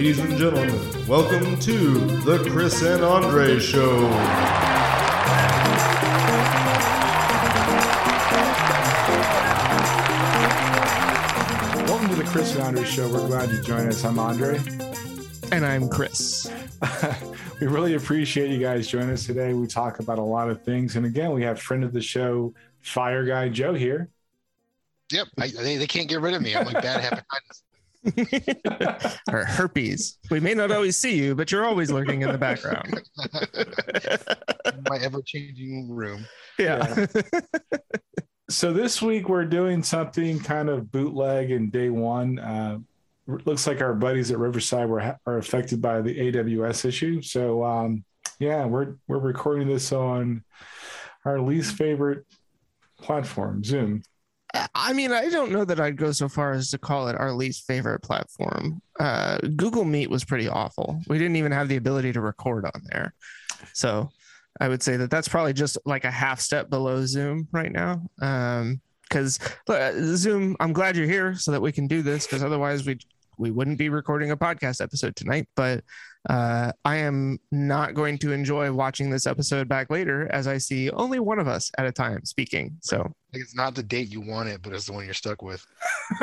Ladies and gentlemen, welcome to the Chris and Andre Show. Welcome to the Chris and Andre Show. We're glad you joined us. I'm Andre. And I'm Chris. we really appreciate you guys joining us today. We talk about a lot of things. And again, we have friend of the show, Fire Guy Joe here. Yep. I, they, they can't get rid of me. I'm like bad hepatitis. or herpes. We may not always see you, but you're always lurking in the background. My ever changing room. Yeah. so this week we're doing something kind of bootleg in day one. Uh, looks like our buddies at Riverside were are affected by the AWS issue. So um, yeah, we're we're recording this on our least favorite platform, Zoom. I mean, I don't know that I'd go so far as to call it our least favorite platform. Uh, Google Meet was pretty awful. We didn't even have the ability to record on there. So I would say that that's probably just like a half step below Zoom right now. Um, because Zoom, I'm glad you're here so that we can do this because otherwise we we wouldn't be recording a podcast episode tonight. But uh, I am not going to enjoy watching this episode back later as I see only one of us at a time speaking. So it's not the date you want it, but it's the one you're stuck with.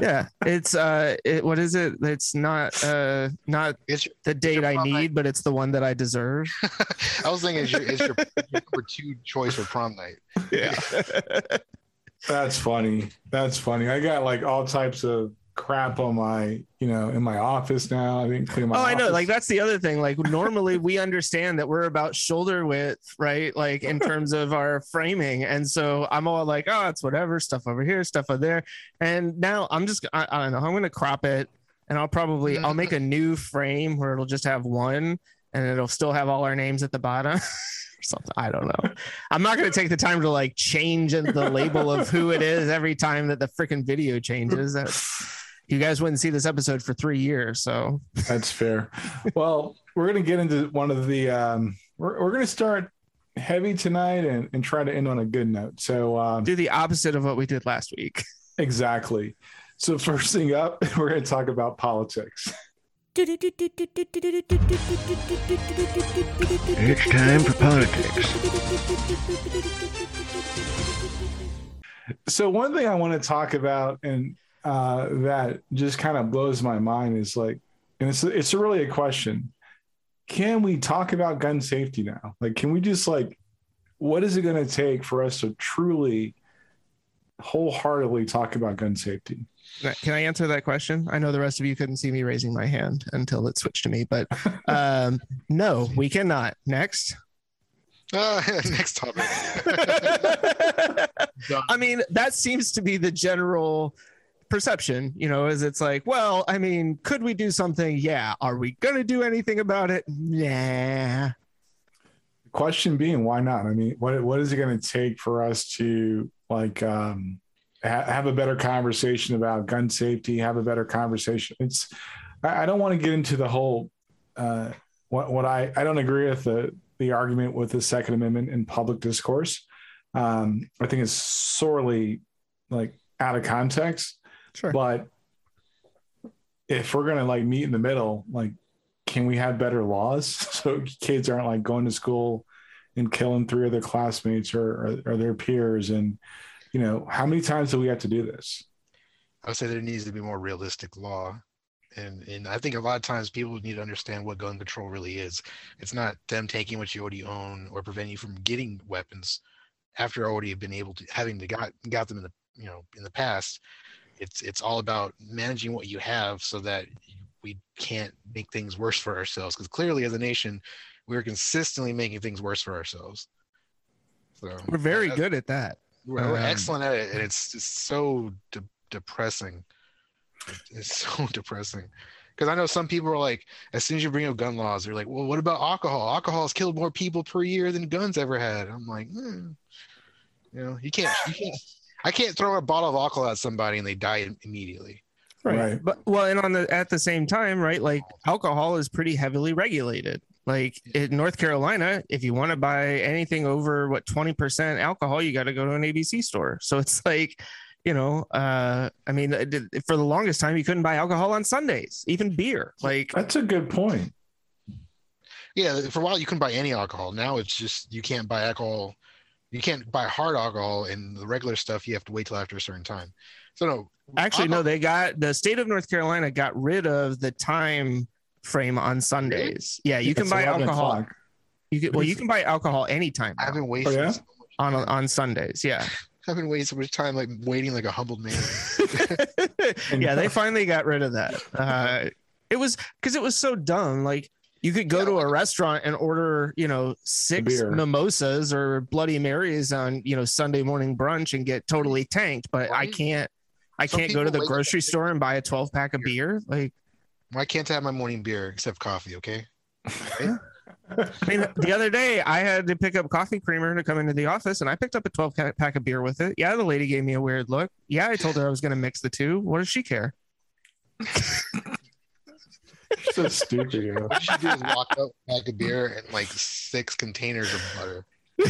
yeah, it's uh, it, what is it? It's not uh, not it's the date I need, night. but it's the one that I deserve. I was thinking it's your, it's your, your number two choice for prom night. Yeah. That's funny. That's funny. I got like all types of crap on my, you know, in my office now. I didn't clean my. Oh, I know. Like that's the other thing. Like normally we understand that we're about shoulder width, right? Like in terms of our framing, and so I'm all like, oh, it's whatever stuff over here, stuff over there, and now I'm just, I, I don't know. I'm gonna crop it, and I'll probably I'll make a new frame where it'll just have one, and it'll still have all our names at the bottom. Something I don't know. I'm not going to take the time to like change the label of who it is every time that the freaking video changes. That, you guys wouldn't see this episode for three years. So That's fair. well, we're going to get into one of the, um, we're, we're going to start heavy tonight and, and try to end on a good note. So, um, do the opposite of what we did last week. exactly. So, first thing up, we're going to talk about politics. It's time for politics. So, one thing I want to talk about and uh, that just kind of blows my mind is like, and it's it's really a question: Can we talk about gun safety now? Like, can we just like, what is it going to take for us to truly, wholeheartedly talk about gun safety? Can I answer that question? I know the rest of you couldn't see me raising my hand until it switched to me, but um, no, we cannot. Next. Uh, next topic. I mean, that seems to be the general perception, you know, is it's like, well, I mean, could we do something? Yeah. Are we going to do anything about it? Nah. Question being, why not? I mean, what what is it going to take for us to like um, ha- have a better conversation about gun safety? Have a better conversation. It's I, I don't want to get into the whole uh, what what I I don't agree with the the argument with the Second Amendment in public discourse. Um, I think it's sorely like out of context. Sure. But if we're gonna like meet in the middle, like, can we have better laws so kids aren't like going to school and killing three of their classmates or, or, or their peers? And you know, how many times do we have to do this? I would say there needs to be more realistic law. And, and I think a lot of times people need to understand what gun control really is. It's not them taking what you already own or preventing you from getting weapons after already been able to having to got got them in the you know in the past it's it's all about managing what you have so that we can't make things worse for ourselves. Because clearly as a nation we're consistently making things worse for ourselves. So We're very good at that. we're, Um, excellent at it and it's just so de- depressing. It's so depressing. Because i know some people are like as soon as you bring up gun laws they're like well what about alcohol? Alcohol has killed more people per year than guns ever had. I'm like hmm. you know you can't you can't i can't throw a bottle of alcohol at somebody and they die immediately Right. Right. But well, and on the at the same time, right? Like alcohol is pretty heavily regulated. Like in North Carolina, if you want to buy anything over what 20% alcohol, you got to go to an ABC store. So it's like you know, uh, I mean, for the longest time, you couldn't buy alcohol on Sundays, even beer. Like, That's a good point. Yeah, for a while you couldn't buy any alcohol. Now it's just you can't buy alcohol. You can't buy hard alcohol and the regular stuff. You have to wait till after a certain time. So no, actually, no, alcohol- they got the state of North Carolina got rid of the time frame on Sundays. Yeah, you can It's buy alcohol. o'clock. You can, well, you can buy alcohol anytime I've been wasting. yeah? so on on Sundays. Yeah. I've been waiting so much time like waiting like a humbled man. yeah, they finally got rid of that. Uh, it was because it was so dumb. Like you could go Yeah, to a restaurant and order, you know, six mimosas or Bloody Marys on, you know, Sunday morning brunch and get totally tanked. But I can't. I Some can't go to the wait like grocery store and buy a 12 pack of beer. Like, Why can't I have my morning beer except coffee? Okay. I mean, the other day I had to pick up coffee creamer to come into the office and I picked up a 12 pack of beer with it. Yeah, the lady gave me a weird look. Yeah, I told her I was going to mix the two. What does she care? so stupid. You know? What you should do is walk up, pack of beer, and like six containers of butter.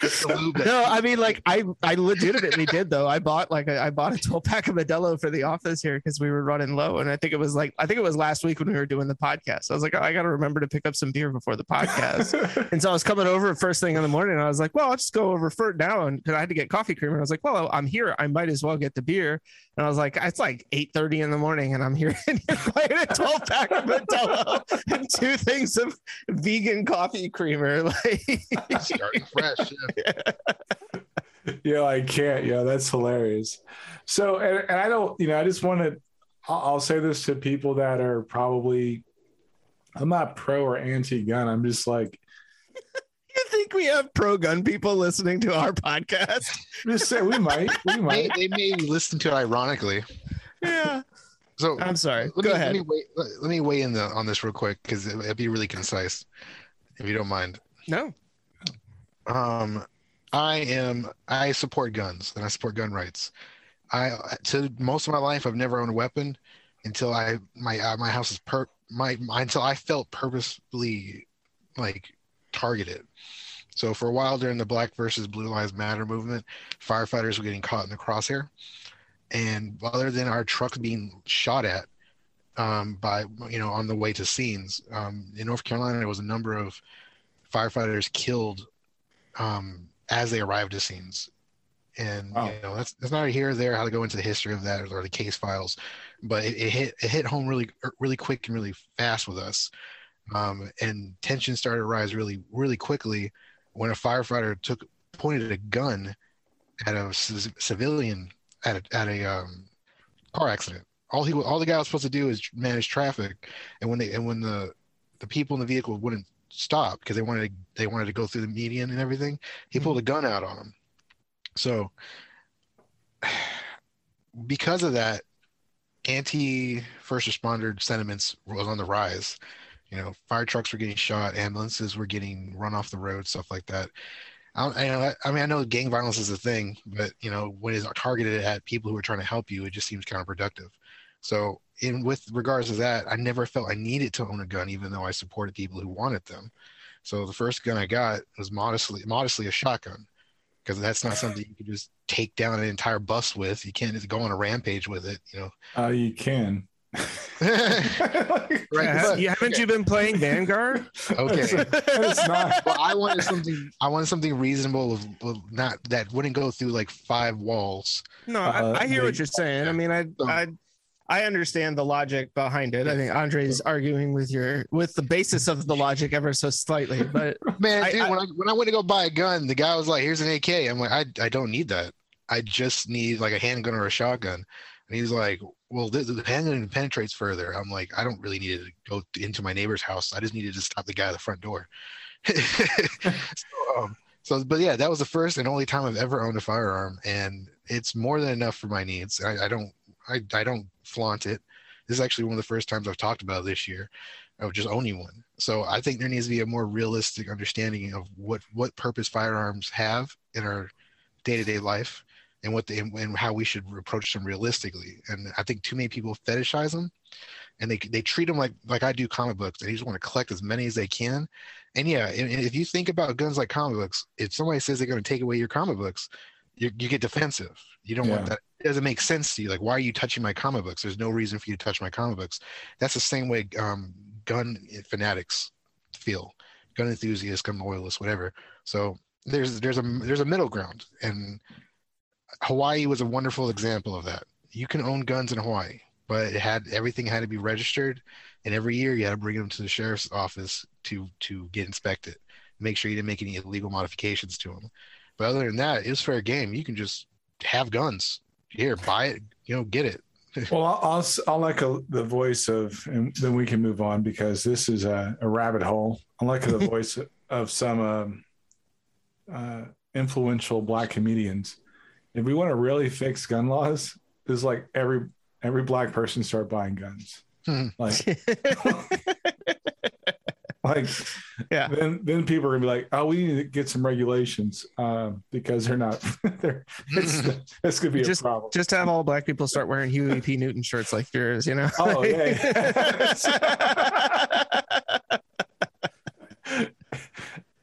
Just to lube that- no, I mean, like I, I legitimately did though. I bought like a, I bought a 12 pack of Modelo for the office here because we were running low, and I think it was like I think it was last week when we were doing the podcast. I was like, oh, I got to remember to pick up some beer before the podcast. and so I was coming over first thing in the morning. And I was like, well, I'll just go over for now, and because I had to get coffee creamer. I was like, well, I'm here. I might as well get the beer. And I was like, it's like 8:30 in the morning, and I'm here and you're buying a 12 pack of Modelo and two things of vegan coffee creamer. Like, Starting fresh. Yeah. yeah, I can't. Yeah, that's hilarious. So, and, and I don't, you know, I just want to, I'll, I'll say this to people that are probably, I'm not pro or anti gun. I'm just like, You think we have pro gun people listening to our podcast? just say we might, we They, might. they may listen to it ironically. Yeah. So I'm sorry. let Go me, ahead. Let me, wait, let, let me weigh in the, on this real quick because it, it'd be really concise, if you don't mind. No. Um, I am. I support guns and I support gun rights. I to most of my life I've never owned a weapon until I my uh, my house is per my, my until I felt purposefully like targeted. So for a while during the Black versus Blue Lives Matter movement, firefighters were getting caught in the crosshair, and other than our trucks being shot at um, by you know on the way to scenes um, in North Carolina, there was a number of firefighters killed um, as they arrived to scenes. And Wow. you know that's that's not here or there how to go into the history of that or the case files, but it, it hit it hit home really really quick and really fast with us, um, and tension started to rise really really quickly when a firefighter took pointed a gun at a c- civilian at a, at a um, car accident. All he all the guy was supposed to do is manage traffic, and when they and when the the people in the vehicle wouldn't stop because they wanted to, they wanted to go through the median and everything, he pulled a gun out on them. So because of that, anti first responder sentiments was on the rise. You know, fire trucks were getting shot, ambulances were getting run off the road, stuff like that. I, know- I mean, I know gang violence is a thing, but you know, when it's targeted at people who are trying to help you, it just seems counterproductive. So, in with regards to that, I never felt I needed to own a gun, even though I supported people who wanted them. So the first gun I got was modestly, modestly a shotgun, because that's not something you can just take down an entire bus with. You can't just go on a rampage with it, you know. Uh, you can. Right, Yeah, but- you, haven't you been playing Vanguard? okay. it's not. well, I wanted something. I wanted something reasonable, of, of not that wouldn't go through like five walls. No, Uh, I, I hear they- what you're saying. I mean, I, So- I, I understand the logic behind it. I think Andre's arguing with your with the basis of the logic ever so slightly, but Man, I- dude, I- when I when I went to go buy a gun, the guy was like, "Here's an AK." I'm like, "I I don't need that. I just need like a handgun or a shotgun." And he's like, "Well, the, the handgun penetrates further." I'm like, "I don't really need to go into my neighbor's house. I just needed to stop the guy at the front door." so, um, so, but yeah, that was the first and only time I've ever owned a firearm, and it's more than enough for my needs. I, I don't I I don't flaunt it. This is actually one of the first times I've talked about this year of just owning one. So I think there needs to be a more realistic understanding of what what purpose firearms have in our day to day life. And what they and how we should approach them realistically. And I think too many people fetishize them, and they they treat them like like I do comic books. They just want to collect as many as they can. And yeah, and, and if you think about guns like comic books, if somebody says they're going to take away your comic books, you, you get defensive. You don't Yeah. want that. It doesn't make sense to you. Like, why are you touching my comic books? There's no reason for you to touch my comic books. That's the same way um, gun fanatics feel, gun enthusiasts, gun loyalists, whatever. So there's there's a there's a middle ground, and Hawaii was a wonderful example of that. You can own guns in Hawaii, but it had everything had to be registered, and every year you had to bring them to the sheriff's office to to get inspected, make sure you didn't make any illegal modifications to them. But other than that, it was fair game. You can just have guns here, buy it, you know, get it. Well, I'll, I'll, I'll echo the voice of, and then we can move on because this is a, a rabbit hole. I'll echo the voice of some um, uh, influential black comedians. If we want to really fix gun laws, is like every every black person start buying guns. Hmm. Like, like Yeah. then then people are gonna be like, oh, we need to get some regulations uh, because they're not. they're, it's it's gonna be Just- a problem. Just have all black people start wearing Huey P. Newton shirts like yours, you know? Oh, yeah.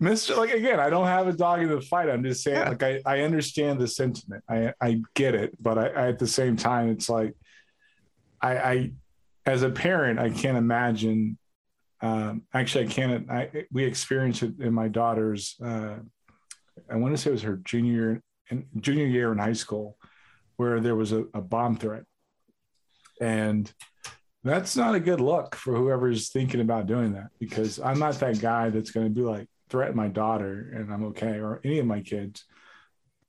Mr. Like again, I don't have a dog in the fight. I'm just saying, Yeah. like I, I understand the sentiment. I I get it, but I, I at the same time, it's like I I as a parent, I can't imagine. Um, actually, I can't. I we experienced it in my daughter's. Uh, I want to say it was her junior in junior year in high school, where there was a, a bomb threat, and that's not a good look for whoever's thinking about doing that because I'm not that guy that's going to be like threaten my daughter and I'm okay or any of my kids.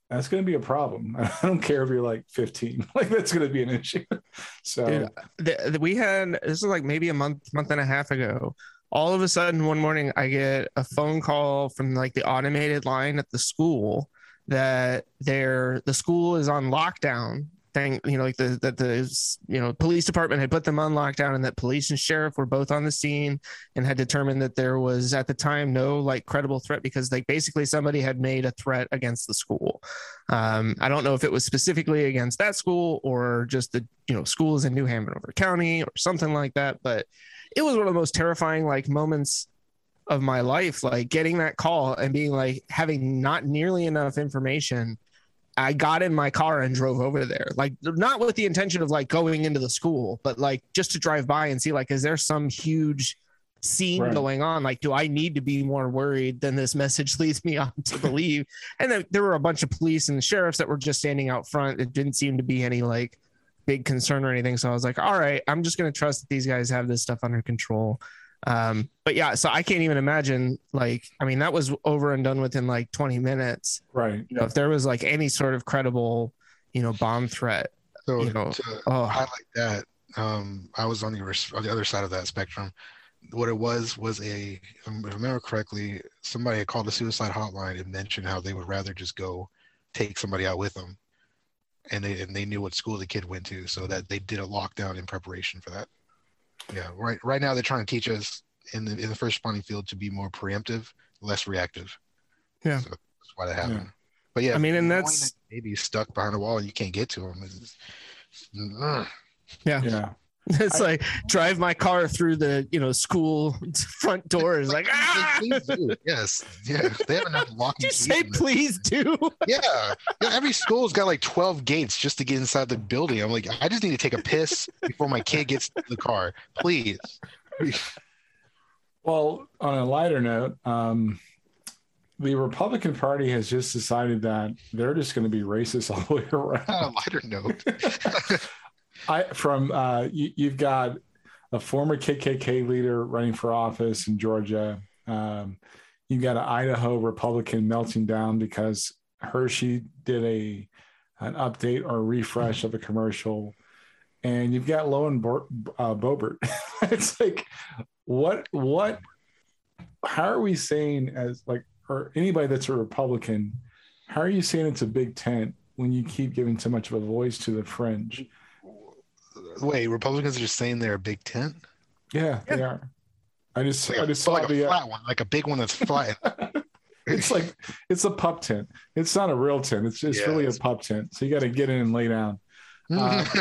That's going to be a problem. I don't care if you're like 15, like that's going to be an issue. So Dude, the, the- we had this is like maybe a month month and a half ago all of a sudden one morning i get a phone call from like the automated line at the school that their the school is on lockdown thing you know like the that the you know police department had put them on lockdown and that police and sheriff were both on the scene and had determined that there was at the time no like credible threat because like basically somebody had made a threat against the school um, I don't know if it was specifically against that school or just the you know schools in New Hanover County or something like that. But it was one of the most terrifying like moments of my life, like getting that call and being like having not nearly enough information. I got in my car and drove over there, like not with the intention of like going into the school, but like just to drive by and see like, is there some huge scene Right. going on? Like, do I need to be more worried than this message leads me on to believe? and then there were a bunch of police and sheriffs that were just standing out front. It didn't seem to be any like big concern or anything. So I was like, all right, I'm just going to trust that these guys have this stuff under control. Um, but yeah, so I can't even imagine like, I mean, that was over and done within like 20 minutes. right. You know, if there was like any sort of credible, you know, bomb threat, So you know, to oh, highlight that, um, I was on the on the other side of that spectrum. What it was was a, if I remember correctly, somebody had called the suicide hotline and mentioned how they would rather just go take somebody out with them, and they and they knew what school the kid went to, so that they did a lockdown in preparation for that. Yeah, right. Right now they're trying to teach us in the in the first responding field to be more preemptive, less reactive. Yeah. so that's why that happened. But yeah, I mean, and that's- that maybe you're stuck behind a wall and you can't get to them. Is, Ugh. Yeah. it's like drive my car through the, you know, school front doors. Like, ah, Please do. Yes. Yeah. They have enough locking did you keys say please do? Yeah. yeah. Every school's got like 12 gates just to get inside the building. I'm like, I just need to take a piss before my kid gets to the car. Please. Well, on a lighter note, um, the Republican Party has just decided that they're just going to be racist all the way around. On a lighter note. I from uh, you, you've got a former KKK leader running for office in Georgia. Um, you've got an Idaho Republican melting down because Hershey did a an update or refresh of a commercial, and you've got Lauren Bo- uh, Boebert. it's like, what what? How are we saying as like or anybody that's a Republican? How are you saying it's a big tent when you keep giving so much of a voice to the fringe? Wait, Republicans are just saying they're a big tent? Yeah, they are. I just Like I a, just saw like a the uh, flat one, like a big one that's flat. it's like it's a pup tent. It's not a real tent. It's just Yeah, really a pup tent. So you got to get in and lay down. Uh,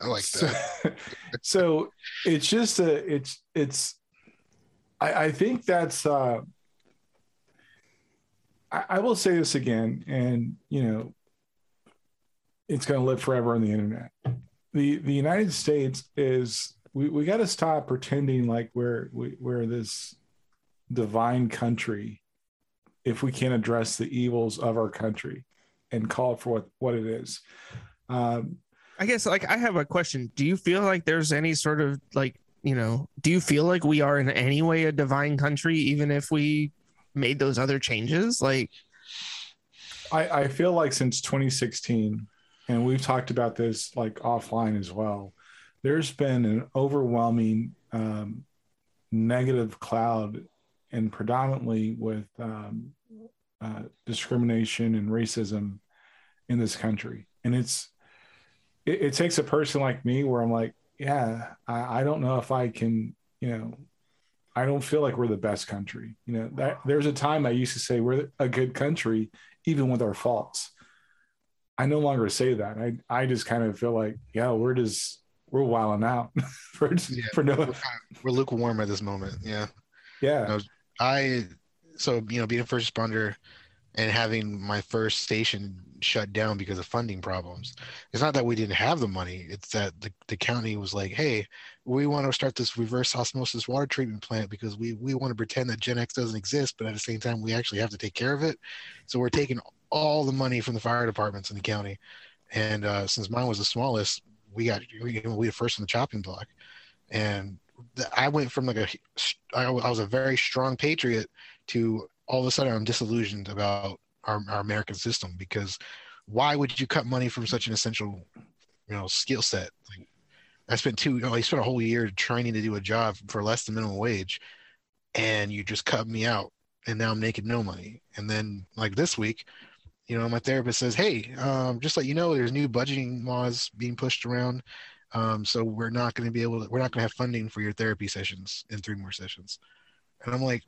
I like so, that. so it's just a it's it's I, I think that's uh I, I will say this again and you know it's going to live forever on the internet the the united states is we, we got to stop pretending like we're we, we're this divine country if we can't address the evils of our country and call it for what what it is um I guess like I have a question. Do you feel like there's any sort of like, you know, do you feel like we are in any way a divine country, even if we made those other changes? Like, I, I feel like since 2016, and we've talked about this like offline as well, there's been an overwhelming um, negative cloud, and predominantly with um, uh, discrimination and racism in this country. And it's it, it takes a person like me where I'm like, yeah, I, I don't know if I can, you know, I don't feel like we're the best country. You know, that there's a time I used to say we're a good country, even with our faults. I no longer say that. I I just kind of feel like, yeah, we're just we're wilding out for Yeah. for no We're, kind of- we're lukewarm at this moment. Yeah. yeah No. I so you know being a first responder and having my first station shut down because of funding problems. It's not that we didn't have the money. It's that the, the county was like, hey, we want to start this reverse osmosis water treatment plant because we we want to pretend that GenX doesn't exist, but at the same time we actually have to take care of it. So we're taking all the money from the fire departments in the county. And uh, since mine was the smallest, we got we, we were first on the chopping block. And I went from like a I, I was a very strong patriot to all of a sudden I'm disillusioned about our, our American system because why would you cut money from such an essential you know skill set like I spent two know, I spent a whole year training to do a job for less than minimum wage and you just cut me out and now I'm making no money. And then like this week you know my therapist says hey um, just let you know there's new budgeting laws being pushed around um, so we're not going to be able to we're not going to have funding for your therapy sessions in three more sessions. And i'm like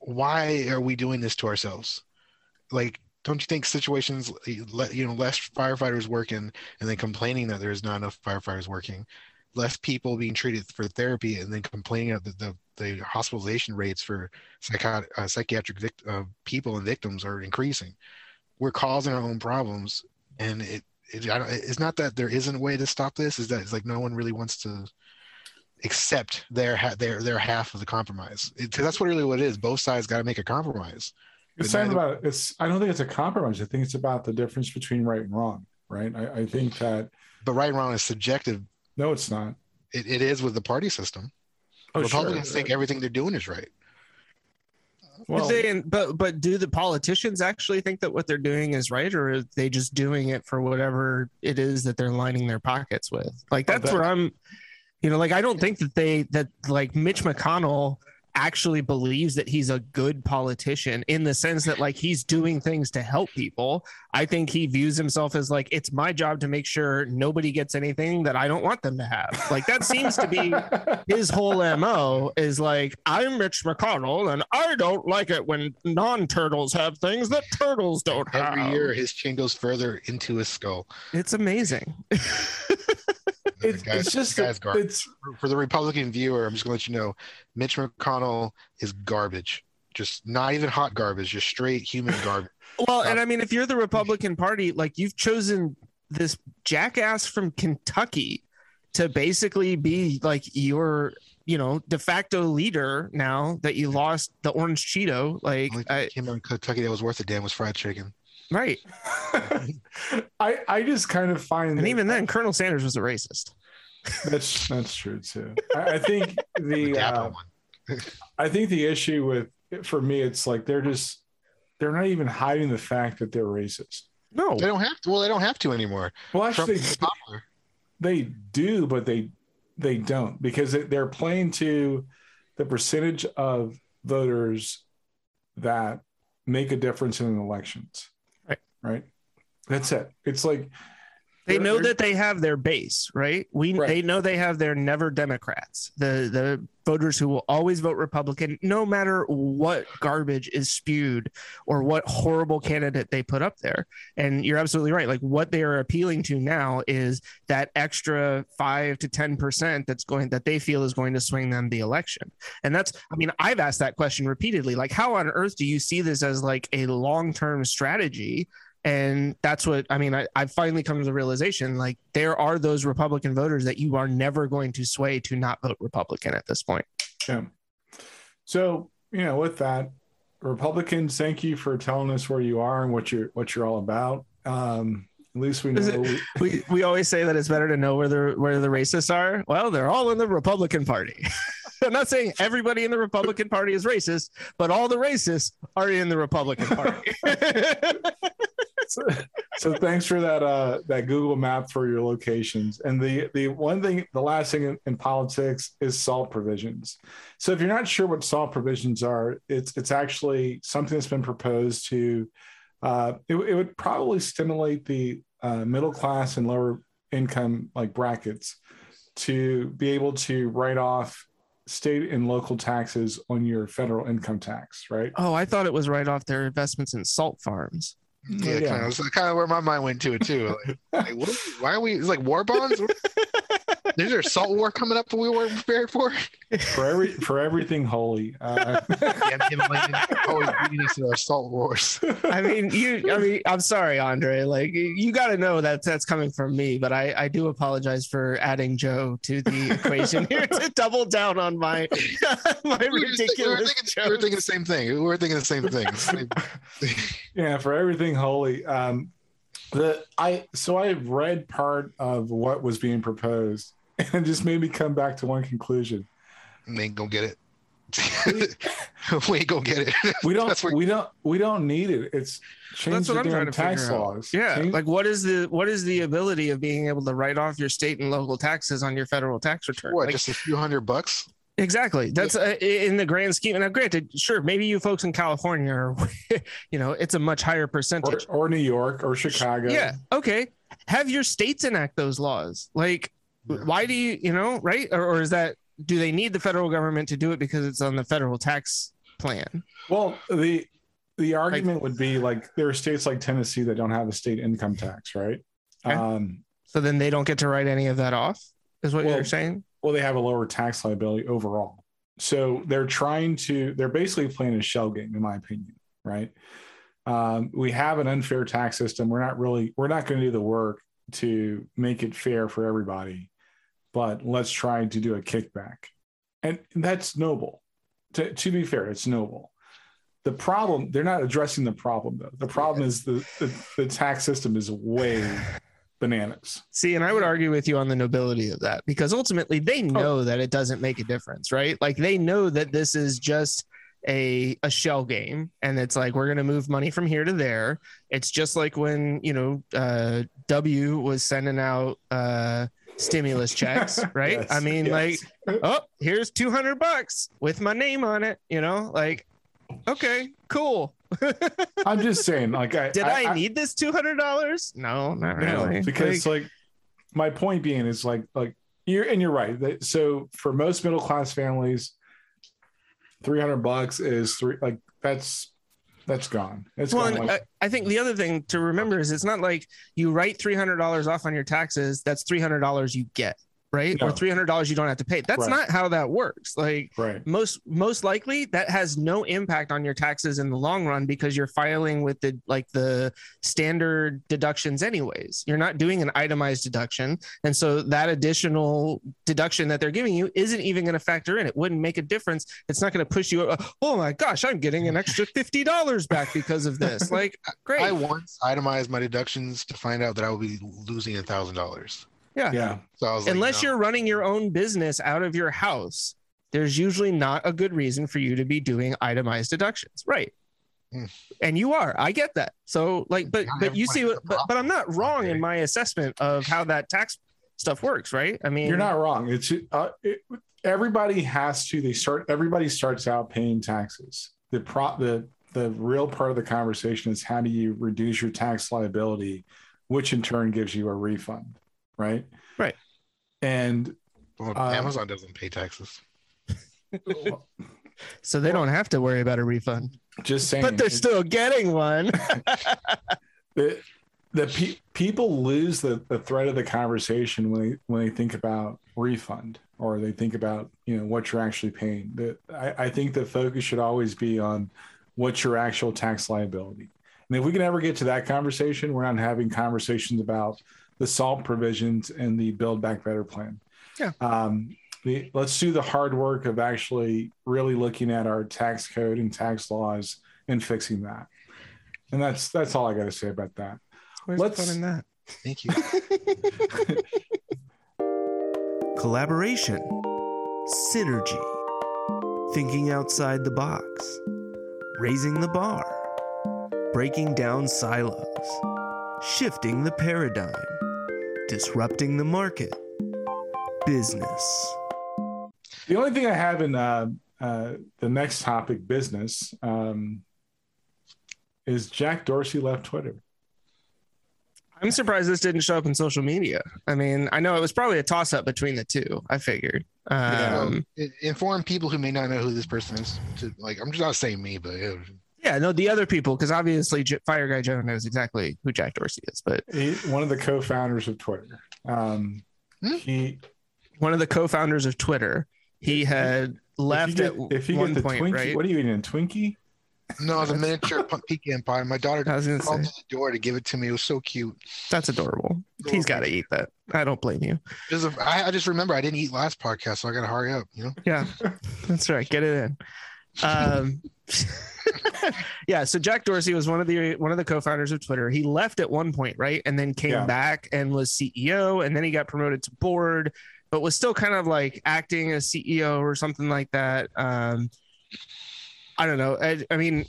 why are we doing this to ourselves? Like don't you think situations let you know less firefighters working and then complaining that there's not enough firefighters working less people being treated for therapy and then complaining that the, the, the hospitalization rates for psychotic, uh, psychiatric vict- uh, people and victims are increasing? We're causing our own problems and it, it it's not that there isn't a way to stop this is that it's like no one really wants to accept their their their half of the compromise. It, that's what really what it is both sides got to make a compromise It's not neither- about it's. I don't think it's a compromise. I think it's about the difference between right and wrong. Right. I, I think that but right and wrong is subjective no, it's not. it, it is with the party system Oh, republicans sure. think everything they're doing is right Well, but, they, but but do the politicians actually think that what they're doing is right, or are they just doing it for whatever it is that they're lining their pockets with? Like Oh, that's that- where I'm, you know, like I don't think that they that like Mitch McConnell actually believes that he's a good politician in the sense that like he's doing things to help people. I think he views himself as like it's my job to make sure nobody gets anything that I don't want them to have. Like that seems to be his whole mo is like i'm mitch mcconnell and i don't like it when non-turtles have things that turtles don't have every year his chin goes further into his skull it's amazing it's, guy's- it's just guy's it's for the republican viewer i'm just going to let you know mitch mcconnell is garbage. Just not even hot garbage just straight human garbage. Well and uh, i mean if you're the republican party like you've chosen this jackass from kentucky to basically be like your you know de facto leader now that you lost the orange cheeto like I, came out in kentucky that was worth a damn was fried chicken right. I I just kind of find and that- even then colonel sanders was a racist. That's that's true too. I, I think the the uh, one. I think the issue with for me it's like they're just they're not even hiding the fact that they're racist. no. They don't have to. Well they don't have to anymore. Well, actually, is they do, but they they don't because they're playing to the percentage of voters that make a difference in elections. Right. That's it. It's like They know that they have their base, right? We Right. they know they have their never Democrats, the the voters who will always vote Republican, no matter what garbage is spewed or what horrible candidate they put up there. And you're absolutely right. Like what they are appealing to now is that extra five to ten percent that's going that they feel is going to swing them the election. And that's, I mean, I've asked that question repeatedly. Like, how on earth do you see this as like a long term strategy? And that's what I mean. I, I've finally come to the realization like there are those Republican voters that you are never going to sway to not vote Republican at this point. Yeah. So, you know, with that, Republicans, thank you for telling us where you are and what you're what you're all about. Um, at least we know. it- We, we always say that it's better to know where the where the racists are. Well, they're all in the Republican Party. I'm not saying everybody in the Republican Party is racist, but all the racists are in the Republican Party. so, so thanks for that uh that Google map for your locations. And the the one thing, the last thing in, in politics is SALT provisions. So if you're not sure what SALT provisions are, it's it's actually something that's been proposed to. Uh, it, it would probably stimulate the uh, middle class and lower income like brackets to be able to write off state and local taxes on your federal income tax, right? oh, I thought it was right off their investments in salt farms. Yeah, Yeah. kind of. Kind of where my mind went to it too. Like, like, what, why are we? It's like war bonds. Is there a salt war coming up that we weren't prepared for? For every for everything holy. Uh, Yeah, Himalayan always beating us in our salt wars. I mean, you. I mean, I'm sorry, Andre. Like, you got to know that that's coming from me. But I, I do apologize for adding Joe to the equation here to double down on my my We were, just think- we were ridiculous. thinking, we were thinking the same thing. We were thinking the same thing. Same- yeah, for everything holy. Um, the I so I read part of what was being proposed, and it just made me come back to one conclusion. We ain't gonna get it. we ain't gonna get it. We don't That's we don't we don't need it. It's change That's the what I'm trying damn to tax figure out. laws. Yeah, Change- like what is the what is the ability of being able to write off your state and local taxes on your federal tax return? what? Like, Just a few hundred bucks? Exactly. That's uh, in the grand scheme. Now, granted, sure, maybe you folks in California are, you know, it's a much higher or, percentage. or New York or Chicago. Yeah. Okay. Have your states enact those laws. Like, why do you, you know, right? Or, or is that, do they need the federal government to do it because it's on the federal tax plan? Well, the the argument would be like there are states like Tennessee that don't have a state income tax, right? Okay. Um, So then they don't get to write any of that off, is what Well, you're saying? well, they have a lower tax liability overall. So they're trying to, they're basically playing a shell game, in my opinion, right? Um, we have an unfair tax system. We're not really, we're not going to do the work to make it fair for everybody, but let's try to do a kickback. And that's noble. To, to be fair, it's noble. The problem, they're not addressing the problem though. The problem is the, the, the tax system is way bananas. See, and I would argue with you on the nobility of that because ultimately they know that it doesn't make a difference, right? Like they know that this is just a a shell game and it's like we're going to move money from here to there. It's just like when, you know, uh W was sending out uh stimulus checks, right? Yes, I mean yes. like oh, here's 200 bucks with my name on it, you know? Like okay, cool. I'm just saying, like, I Did I, need this $200? No, not No, really. because Like, like, my point being is like like you're and you're right. That, so for most middle class families, three hundred bucks is three like that's that's gone. It's Well, gone. Like, I, I think the other thing to remember is it's not like you write three hundred dollars off on your taxes. That's three hundred dollars you get, right? Or three hundred dollars you don't have to pay. That's Right. not how that works. Like right. most most likely that has no impact on your taxes in the long run because you're filing with the like the standard deductions anyways you're not doing an itemized deduction and so that additional deduction that they're giving you isn't even going to factor in it wouldn't make a difference it's not going to push you oh my gosh i'm getting an extra $50 back because of this like great I once itemized my deductions to find out that I would be losing a thousand dollars. Yeah Yeah. So I was like, unless no. you're running your own business out of your house there's usually not a good reason for you to be doing itemized deductions right Hmm. and you are i get that so like but Not but you see what but, but i'm not wrong in my assessment of how that tax stuff works right i mean You're not wrong. It's uh, it, everybody has to. They start. Everybody starts out paying taxes. The pro the the real part of the conversation is how do you reduce your tax liability which in turn gives you a refund, right? Right. And Well, Uh, Amazon doesn't pay taxes. So they don't have to worry about a refund, just saying, but they're still getting one. the the pe- people lose the, the thread of the conversation when they when they think about refund or they think about you know what you're actually paying. The, I, I think the focus should always be on what's your actual tax liability. And if we can ever get to that conversation, we're not having conversations about the SALT provisions and the Build Back Better plan. Yeah. Um, the, let's do the hard work of actually really looking at our tax code and tax laws and fixing that. And that's that's all I got to say about that. Where's Let's- the fun in that? Thank you. collaboration, synergy, thinking outside the box, raising the bar, breaking down silos, shifting the paradigm, disrupting the market, business. The only thing I have in uh, uh, the next topic, business, um, is Jack Dorsey left Twitter. I'm surprised this didn't show up in social media. I mean, I know it was probably a toss up between the two. I figured. Yeah. Um, I- Inform people who may not know who this person is. To like, I'm just not saying me, but it was- yeah, no, the other people, because obviously J- Fire Guy Joe knows exactly who Jack Dorsey is, but He, one of the co-founders of Twitter. Um, Hmm? He one of the co-founders of Twitter, he had left if you at if you one get the point, Twinkie, right? what are you eating? A Twinkie? no, the miniature pu- pecan pie. My daughter I was gonna called say to the door to give it to me. It was so cute. that's adorable. He's got to eat that. I don't blame you. Just a- I, I just remember I didn't eat last podcast, so I got to hurry up. You know. Yeah, that's right. Get it in. Um, yeah. So Jack Dorsey was one of the one of the co-founders of Twitter. He left at one point, right, and then came Yeah. back and was CEO, and then he got promoted to board, but was still kind of like acting as CEO or something like that. Um, I don't know. I, I mean,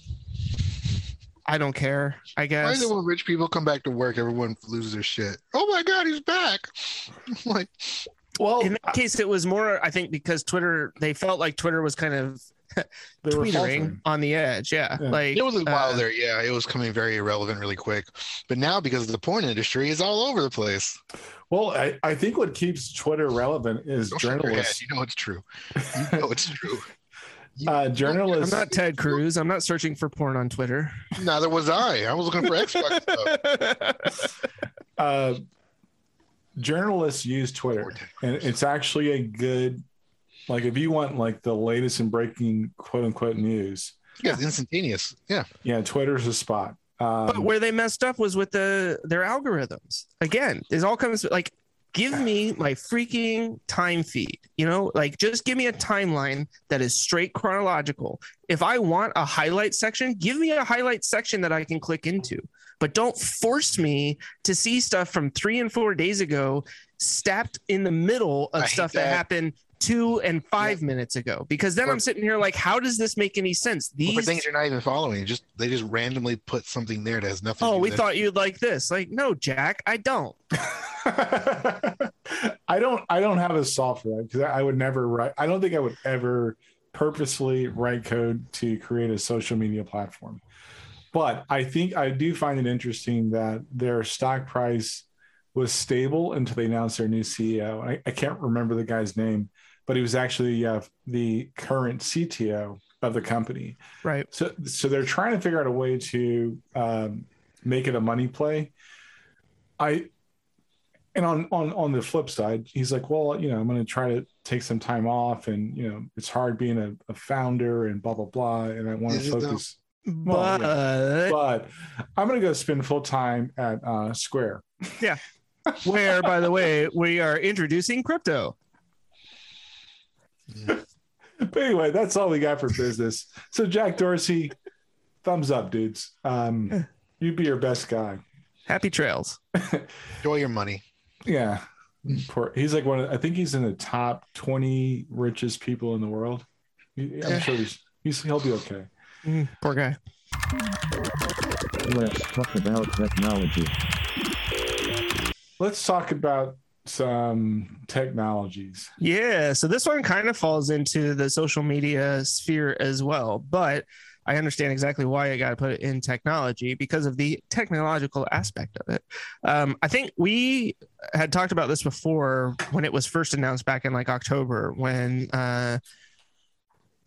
I don't care. I Why guess. is it when rich people come back to work, everyone loses their shit? Oh my god, he's back! like, Well, in that case, it was more, I think, because Twitter, they felt like Twitter was kind of they were on the edge. Yeah. Yeah. Like, it was a while uh, there, yeah. It was coming very irrelevant really quick, but now because of the porn industry, is all over the place. Well, I, I think what keeps Twitter relevant is Don't shake your head. journalists. You know it's true. You know it's true. Uh, journalists. I'm not Ted Cruz. I'm not searching for porn on Twitter. Neither was I. I was looking for Xbox stuff. uh, journalists use Twitter, and it's actually a good, like, if you want like the latest and breaking quote unquote news, Yeah, instantaneous. Yeah. yeah, Twitter's a spot. Um, but where they messed up was with the their algorithms. Again, it all comes like give me my freaking time feed. You know, like just give me a timeline that is straight chronological. If I want a highlight section, give me a highlight section that I can click into. But don't force me to see stuff from three and four days ago stacked in the middle of hate stuff that. that. happened two and five minutes ago. Because then Or- I'm sitting here like, how does this make any sense? For These things you're not even following, just they just randomly put something there that has nothing. to Oh, do we with thought you'd like this. Like, no, Jack, I don't. I don't I don't have a software because I would never write I don't think I would ever purposely write code to create a social media platform. But I think I do find it interesting that their stock price was stable until they announced their new CEO. I, I can't remember the guy's name, but he was actually uh, the current CTO of the company. Right. So, so they're trying to figure out a way to um, make it a money play. I, and on on on the flip side, he's like, well, you know, I'm going to try to take some time off, and you know, it's hard being a, a founder and blah blah blah, and I want to it though? focus. But Well, But I'm going to go spend full time at uh, Square. Yeah. Where, by the way, we are introducing crypto. But anyway, that's all we got for business. So Jack Dorsey, thumbs up, dudes. Um, you be your best guy. Happy trails. enjoy your money. Yeah. Poor, he's like one of, I think he's in the top 20 richest people in the world. He- I'm sure he's, he's he'll be okay. Mm, poor guy. Let's talk about technology. Let's talk about some technologies. Yeah. So this one kind of falls into the social media sphere as well. But I understand exactly why I got to put it in technology because of the technological aspect of it. Um, I think we had talked about this before when it was first announced back in like October when uh,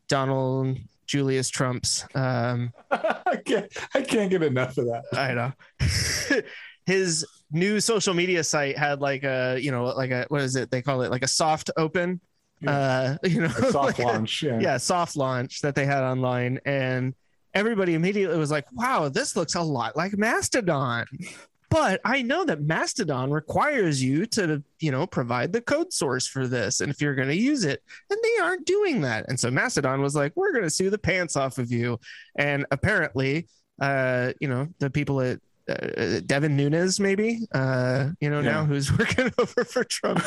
Donald Julius Trump's um, I can't I can't get enough of that. I know. His new social media site had like a, you know, like a what is it? They call it like a soft open. Uh, you know, A soft like a- launch. Yeah. yeah, soft launch that they had online, and everybody immediately was like, "Wow, this looks a lot like Mastodon." But I know that Mastodon requires you to, you know, provide the code source for this, and if you're going to use it, and they aren't doing that, and so Mastodon was like, "We're going to sue the pants off of you," and apparently, uh, you know, the people at uh, Devin Nunes, maybe, uh, you know, now who's working over for Trump,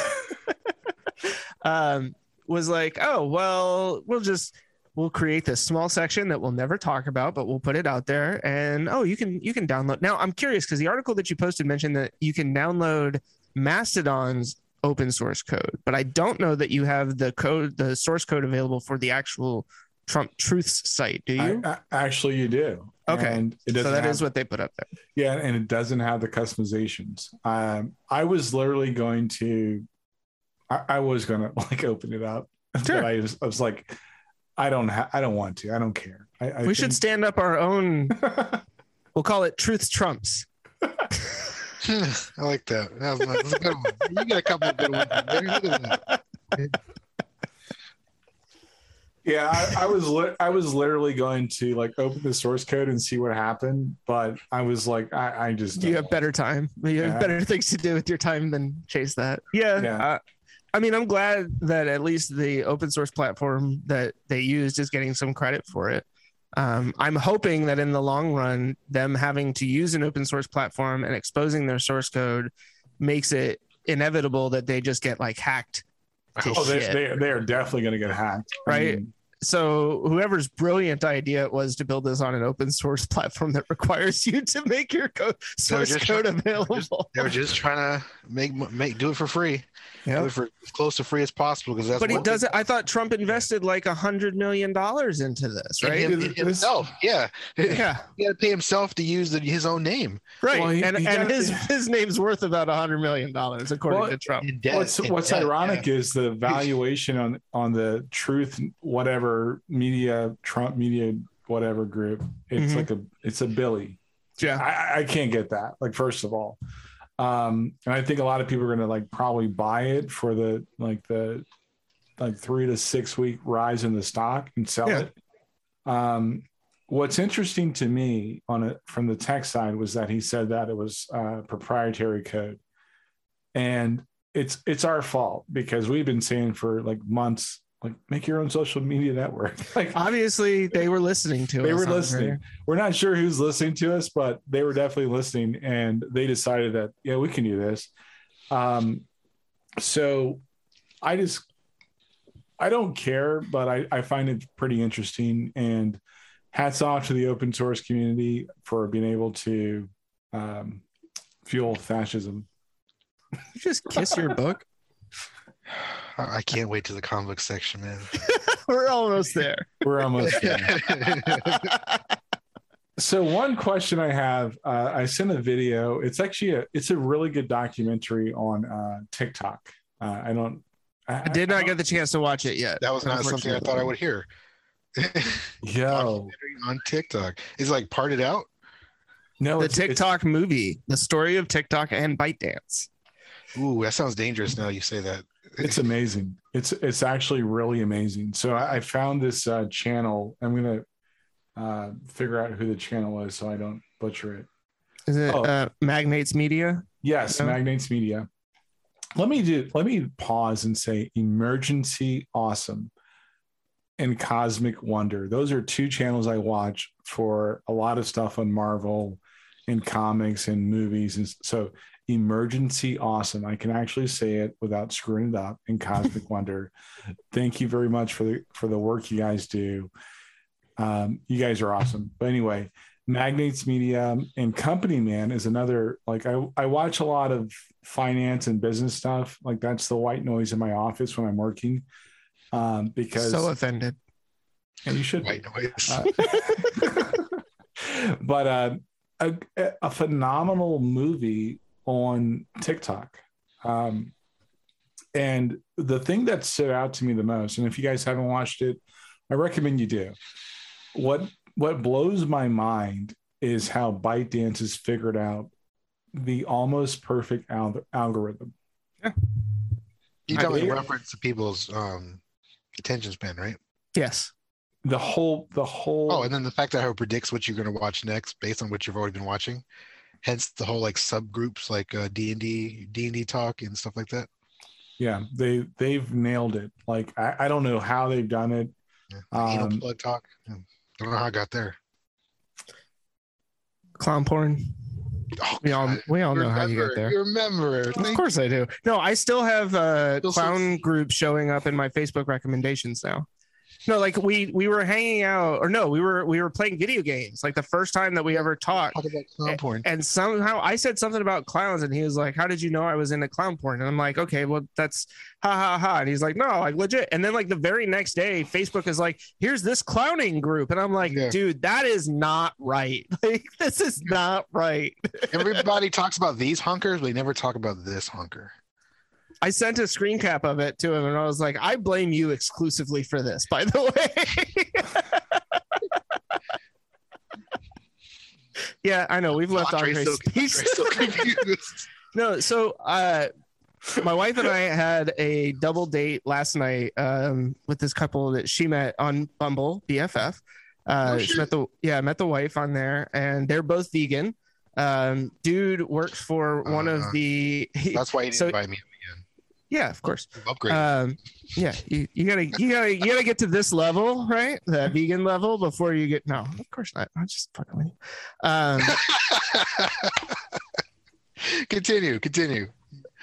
um, was like, oh, well, we'll just we'll create this small section that we'll never talk about, but we'll put it out there. And oh, you can you can download. Now I'm curious because the article that you posted mentioned that you can download Mastodon's open source code, but I don't know that you have the code, the source code available for the actual Trump Truths site. Do you? I, I- actually, you do. Okay. And it so doesn't that have, is what they put up there. yeah, and it doesn't have the customizations. Um, I was literally going to, I, I was gonna like open it up, Sure. but I was, I was like, I don't, ha- I don't want to. I don't care. I, I we should stand up our own. We'll call it Truth Trumps. I like that. That was, that's a good one. You got a couple of good ones. in there. Look at that. Yeah, I, I was li- I was literally going to like open the source code and see what happened, but I was like, I, I just you don't have better time. You have Yeah. better things to do with your time than chase that. Yeah. Yeah. uh, I mean, I'm glad that at least the open source platform that they used is getting some credit for it. Um, I'm hoping that in the long run, them having to use an open source platform and exposing their source code makes it inevitable that they just get like hacked. Oh, they, they, they are definitely going to get hacked. I Right. mean, so whoever's brilliant idea it was to build this on an open source platform that requires you to make your code source just code trying- available. They were just trying to make make do it for free. Yep. Do it for as close to free as possible because that's but he doesn't. I thought Trump invested like a hundred million dollars into this, in right? him- in himself. Yeah, yeah, he had to pay himself to use the, his own name. right. Well, he- and he and got- his his name's worth about a hundred million dollars according Well, to Trump. In debt, what's what's debt, ironic yeah. is the valuation on on the truth whatever media Trump media whatever group. It's Mhm. like a it's a Billy. Yeah, I, I can't get that. Like first of all, um, and I think a lot of people are going to like probably buy it for the like the like three to six week rise in the stock and sell Yeah. it. Um, what's interesting to me on it from the tech side was that he said that it was uh, proprietary code, and it's it's our fault because we've been saying for like months like make your own social media network like obviously they were listening to they us They were listening. here. We're not sure who's listening to us, but they were definitely listening, and they decided that yeah, we can do this. Um, so I just I don't care, but I I find it pretty interesting, and hats off to the open source community for being able to um, fuel fascism. You just kiss your book. I I can't wait to the comic book section, man. we're almost there. We're almost there. So one question I have, uh, I sent a video. It's actually a it's a really good documentary on uh, TikTok. Uh, I don't. I did not get the chance to watch it yet. that was not something I thought I would hear. Yo, on TikTok. It's like parted out. no, The it's- it's- TikTok movie, the story of TikTok and ByteDance. Ooh, that sounds dangerous now you say that. It's amazing. It's it's actually really amazing. So I, I found this uh, channel. I'm gonna uh, figure out who the channel is so I don't butcher it. Is it Oh. uh, Magnates Media? Yes, Yeah. Magnates Media. Let me do. Let me pause and say emergency awesome and cosmic wonder. Those are two channels I watch for a lot of stuff on Marvel and comics and movies. And so emergency awesome. I can actually say it without screwing it up. in cosmic wonder. Thank you very much for the for the work you guys do. Um, you guys are awesome. But anyway, Magnates Media and Company Man is another like I, I watch a lot of finance and business stuff. Like that's the white noise in my office when I'm working. Um, because So offended. and you should. be. White noise. Uh, but uh, a, a phenomenal movie on TikTok. Um, and the thing that stood out to me the most, and if you guys haven't watched it, I recommend you do. What what blows my mind is how ByteDance has figured out the almost perfect al- algorithm. you I talking believe- reference to people's um attention span, right? Yes. The whole the whole Oh, and then the fact that how it predicts what you're going to watch next based on what you've already been watching. Hence the whole like subgroups like uh, D and D, D and D talk and stuff like that. yeah, they they've nailed it. Like I, I don't know how they've done it. Yeah. Anal Um, plug talk. Yeah. I don't know how I got there. Clown porn. Oh, We all we all know Remember, how you get there. You remember. Of Thank course I do. No, I still have uh, Still so- clown groups showing up in my Facebook recommendations now. No, like we we were hanging out, or no, we were we were playing video games. Like the first time that we ever talked, clown porn. and somehow I said something about clowns, and he was like, "How did you know I was into clown porn?" And I'm like, "Okay, well that's ha ha ha." And he's like, "No, like legit." And then like the very next day, Facebook is like, "Here's this clowning group," and I'm like, Yeah. "Dude, that is not right. Like this is not right." Everybody talks about these hunkers, but they never talk about this hunker. I sent a screen cap of it to him, and I was like, "I blame you exclusively for this." By the way. yeah, I know we've left Andre's Andre so. Andre's so confused. No, so uh my wife and I had a double date last night um with this couple that she met on Bumble, BFF. Uh Oh, she met the yeah, met the wife on there and they're both vegan. Um dude works for one of Uh-huh. the That's why he didn't So- invite me Yeah, of course. Upgrade. Um yeah, you, you gotta you gotta you gotta get to this level, right? The vegan level before you get no, of course not. I'm just fucking with you. Um continue, continue.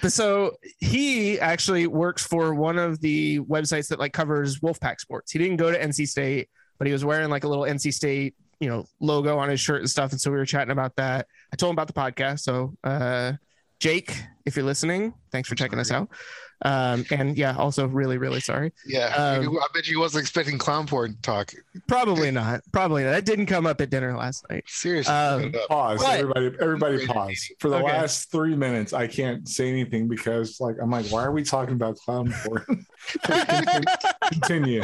But so he actually works for one of the websites that like covers Wolfpack sports. He didn't go to NC State, but he was wearing like a little NC State, you know, logo on his shirt and stuff. And so we were chatting about that. I told him about the podcast. So uh Jake, if you're listening, thanks for checking us out. Um, and yeah, also really, really sorry. Yeah, Um, I bet you wasn't expecting clown porn talk. Probably not. Probably not. That didn't come up at dinner last night. Seriously. Um, look it up. Pause. But- everybody, everybody pause. For the Okay. last three minutes, I can't say anything because like I'm like, why are we talking about clown porn? Continue.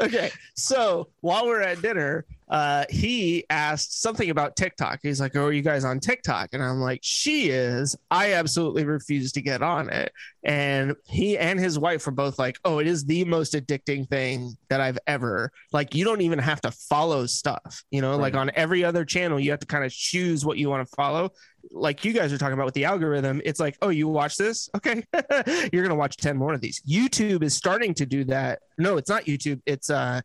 okay. So while we're at dinner, uh, he asked something about TikTok. He's like, Oh, are you guys on TikTok? And I'm like, She is. I absolutely refuse to get on it. And he and his wife were both like, Oh, it is the most addicting thing that I've ever like. You don't even have to follow stuff, you know, like on every other channel, you have to kind of choose what you want to follow. Like you guys are talking about with the algorithm, it's like, oh, you watch this? Okay. You're gonna watch 10 more of these. YouTube is starting to do that. No, it's not YouTube, it's uh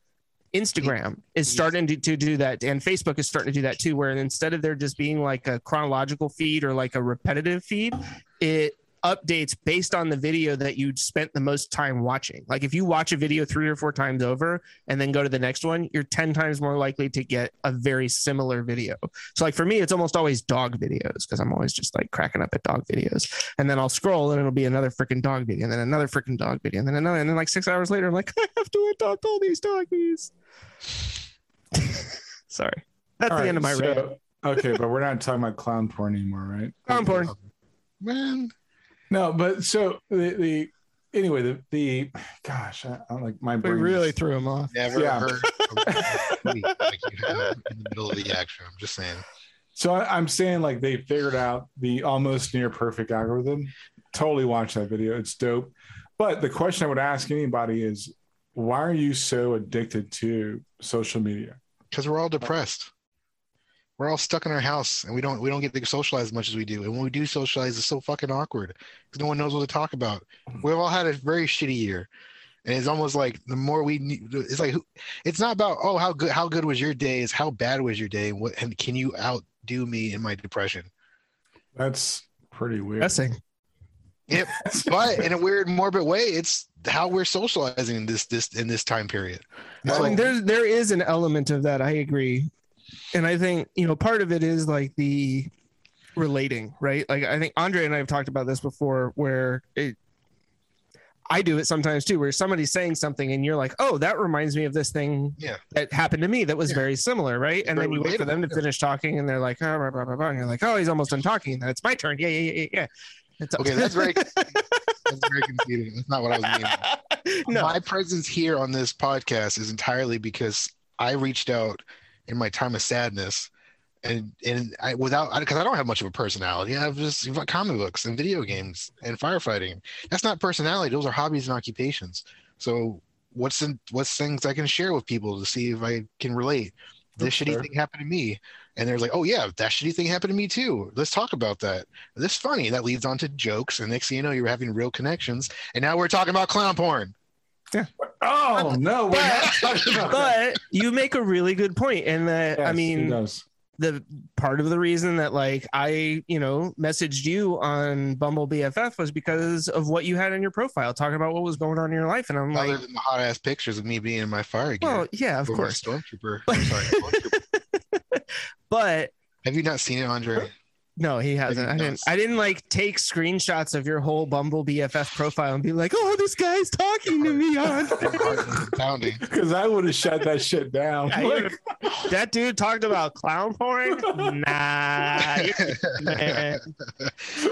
Instagram is starting to, to do that, and Facebook is starting to do that too. Where instead of there just being like a chronological feed or like a repetitive feed, it updates based on the video that you spent the most time watching. Like if you watch a video three or four times over and then go to the next one, you're 10 times more likely to get a very similar video. So like for me, it's almost always dog videos because I'm always just like cracking up at dog videos. And then I'll scroll and it'll be another freaking dog video, and then another freaking dog video, and then another, and then like six hours later, I'm like, I have to adopt all these doggies. Sorry. That's All the right, end of my so- rant. Okay, but we're not talking about clown porn anymore, right? Clown porn. Man, No, but so the the anyway the the gosh, I, I'm like my We brain really is- threw him off. never Yeah. heard of like you have in the middle of the action. I'm just saying. So I, I'm saying like they figured out the almost near perfect algorithm. Totally watch that video. It's dope. But the question I would ask anybody is why are you so addicted to social media? Because we're all depressed. We're all stuck in our house and we don't we don't get to socialize as much as we do. And when we do socialize, it's so fucking awkward because no one knows what to talk about. We've all had a very shitty year. And it's almost like the more we need, it's like it's not about oh how good how good was your day, is how bad was your day, and what and can you outdo me in my depression? That's pretty weird. Guessing. Yep. But in a weird, morbid way, it's how we're socializing in this this in this time period. I mean, there's there is an element of that. I agree, and I think you know part of it is like the relating, right? Like I think Andre and I have talked about this before, where it. I do it sometimes too, where somebody's saying something and you're like, "Oh, that reminds me of this thing Yeah. that happened to me that was Yeah. very similar, right?" And then you wait for them to finish talking, and they're like, "Oh, blah, blah, blah, blah," and you're like, "Oh, he's almost done talking." Then it's my turn. Yeah, yeah, yeah, yeah. It's Okay, that's very that's very conceited. That's not what I was meaning. no. My presence here on this podcast is entirely because I reached out in my time of sadness, and and I without because I don't have much of a personality. I have just comic books and video games and firefighting. That's not personality. Those are hobbies and occupations. So what's in what's things I can share with people to see if I can relate. This That's shitty fair. thing happened to me, and they're like, "Oh yeah, that shitty thing happened to me too. Let's talk about that." This is funny. That leads on to jokes, and next thing you know, you're having real connections. And now we're talking about clown porn. Yeah. Oh no, we're not talking about that. but you make a really good point, and that I Yes, he mean, the part of the reason that like I, you know, messaged you on Bumble BFF was because of what you had in your profile, talking about what was going on in your life, and I'm Other like, than the hot ass pictures of me being in my fire gear. well, yeah, of course, Stormtrooper. I'm sorry, stormtrooper. But Have you not seen it, Andre? no, he hasn't. I didn't. I didn't like take screenshots of your whole Bumble BFF profile and be like, oh, this guy's talking to me on. Pounding. Because I would have shut that shit down. Yeah, Like, that dude talked about clown porn. Nah,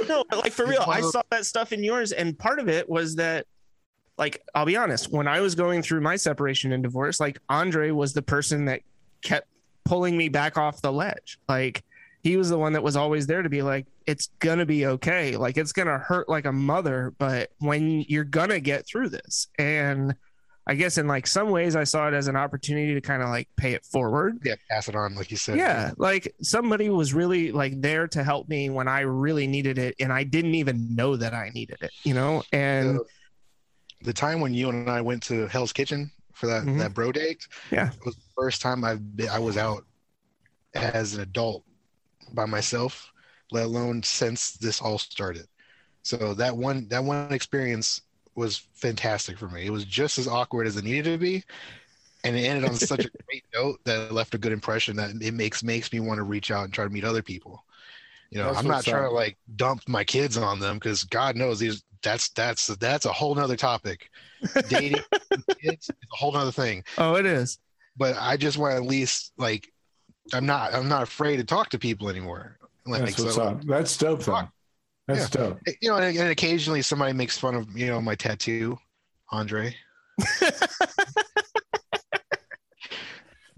no, but like for real, I saw that stuff in yours, and part of it was that, like, I'll be honest, when I was going through my separation and divorce, like Andre was the person that kept pulling me back off the ledge. Like, he was the one that was always there to be like, it's gonna be okay. Like, it's gonna hurt like a mother, but when you're gonna get through this, and I guess in like some ways, I saw it as an opportunity to kind of like pay it forward Yeah, pass it on, like you said. yeah like somebody was really like there to help me when i really needed it and i didn't even know that i needed it you know and The, the time when you and I went to Hell's Kitchen for that Mhm. that bro date, Yeah. was first time I've been, I was out as an adult by myself, let alone since this all started. So that one that one experience was fantastic for me. It was just as awkward as it needed to be, and it ended on such a great note that it left a good impression that it makes makes me want to reach out and try to meet other people. You know, That's I'm not trying up. to like dump my kids on them because God knows these that's that's that's a whole nother topic. Dating kids is a whole nother thing. oh it is But I just want at least like I'm not I'm not afraid to talk to people anymore. Like that's what's so- up. That's dope, though. That's dope. you know, and, and occasionally somebody makes fun of you know my tattoo, Andre.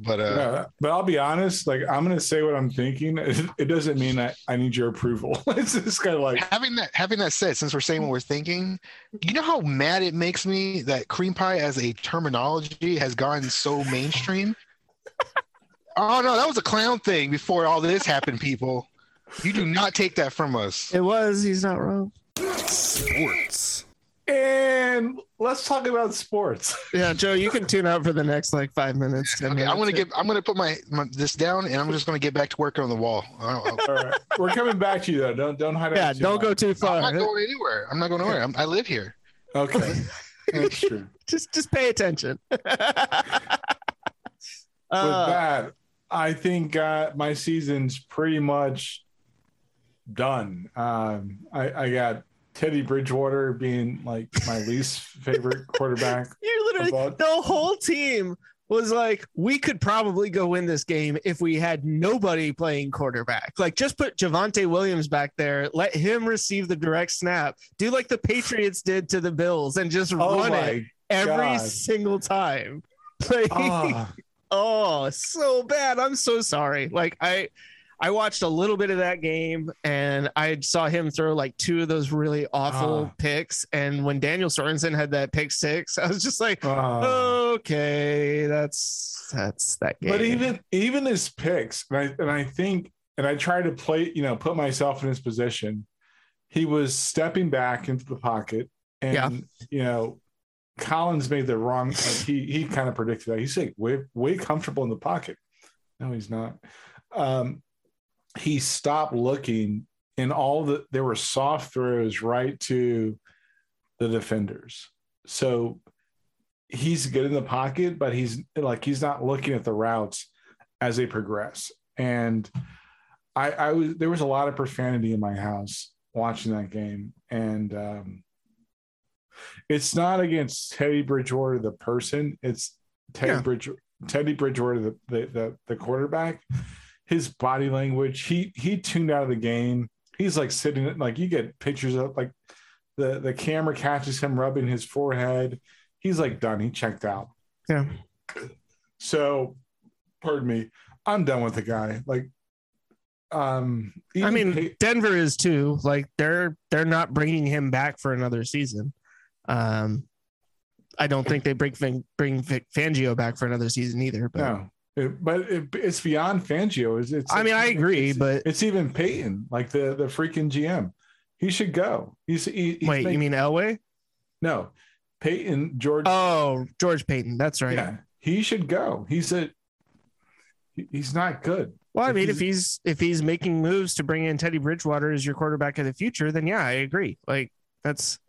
but uh, Yeah, but I'll be honest. Like I'm gonna say what I'm thinking. It, it doesn't mean I, I need your approval. it's just kind of like having that having that said, since we're saying what we're thinking, you know how mad it makes me that cream pie as a terminology has gone so mainstream. oh no, that was a clown thing before all this happened, people. You do not take that from us. it was he's not wrong Sports. And let's talk about sports. yeah joe you can tune out for the next like five minutes 10 Okay, I'm gonna minutes. get I'm gonna put my, my this down and I'm just gonna get back to working on the wall. All right, we're coming back to you though. Don't don't hide. yeah out don't go much. too I'm far not going anywhere. I'm not going anywhere. I'm, I live here. Okay, that's true. just just pay attention With uh, that, I think uh, my season's pretty much done. Um, I, I got Teddy Bridgewater being like my least favorite quarterback. You're literally About- the whole team was like, we could probably go win this game if we had nobody playing quarterback. Like, just put Javonte Williams back there, let him receive the direct snap, do like the Patriots did to the Bills, and just Oh run it every God. single time. Like, Ah, oh, so bad. I'm so sorry. Like, I. I watched a little bit of that game and I saw him throw like two of those really awful Ah. picks. And when Daniel Sorensen had that pick six, I was just like, ah. okay, that's that's that game. But even even his picks, and I and I think, and I try to play, you know, put myself in his position. He was stepping back into the pocket, and Yeah. you know, Collins made the wrong. Like he he kind of predicted that. He's like way way comfortable in the pocket. No, he's not. Um, he stopped looking, and all the there were soft throws right to the defenders. So he's good in the pocket, but he's like he's not looking at the routes as they progress. And I, I was there was a lot of profanity in my house watching that game, and um, It's not against Teddy Bridgewater the person. It's Teddy Yeah. Bridge Teddy Bridgewater the, the the the quarterback. His body language. He he tuned out of the game. He's like sitting like you get pictures of like the the camera catches him rubbing his forehead. He's like done. He checked out. Yeah. So, pardon me. I'm done with the guy. Like, um, I mean, Pey- Denver is too. Like they're they're not bringing him back for another season. Um, I don't think they bring bring Vic Fangio back for another season either. But no, It- but it, it's beyond Fangio. It's, it's I mean, I agree, it's, but it's even Paton, like the the freaking GM. He should go. He's, he, he's wait, you mean Elway? no? Paton George. Oh, George Paton. That's right. yeah, he should go. He's a he's not good. Well, I If mean, he's- if he's if he's making moves to bring in Teddy Bridgewater as your quarterback of the future, then yeah, I agree. Like that's,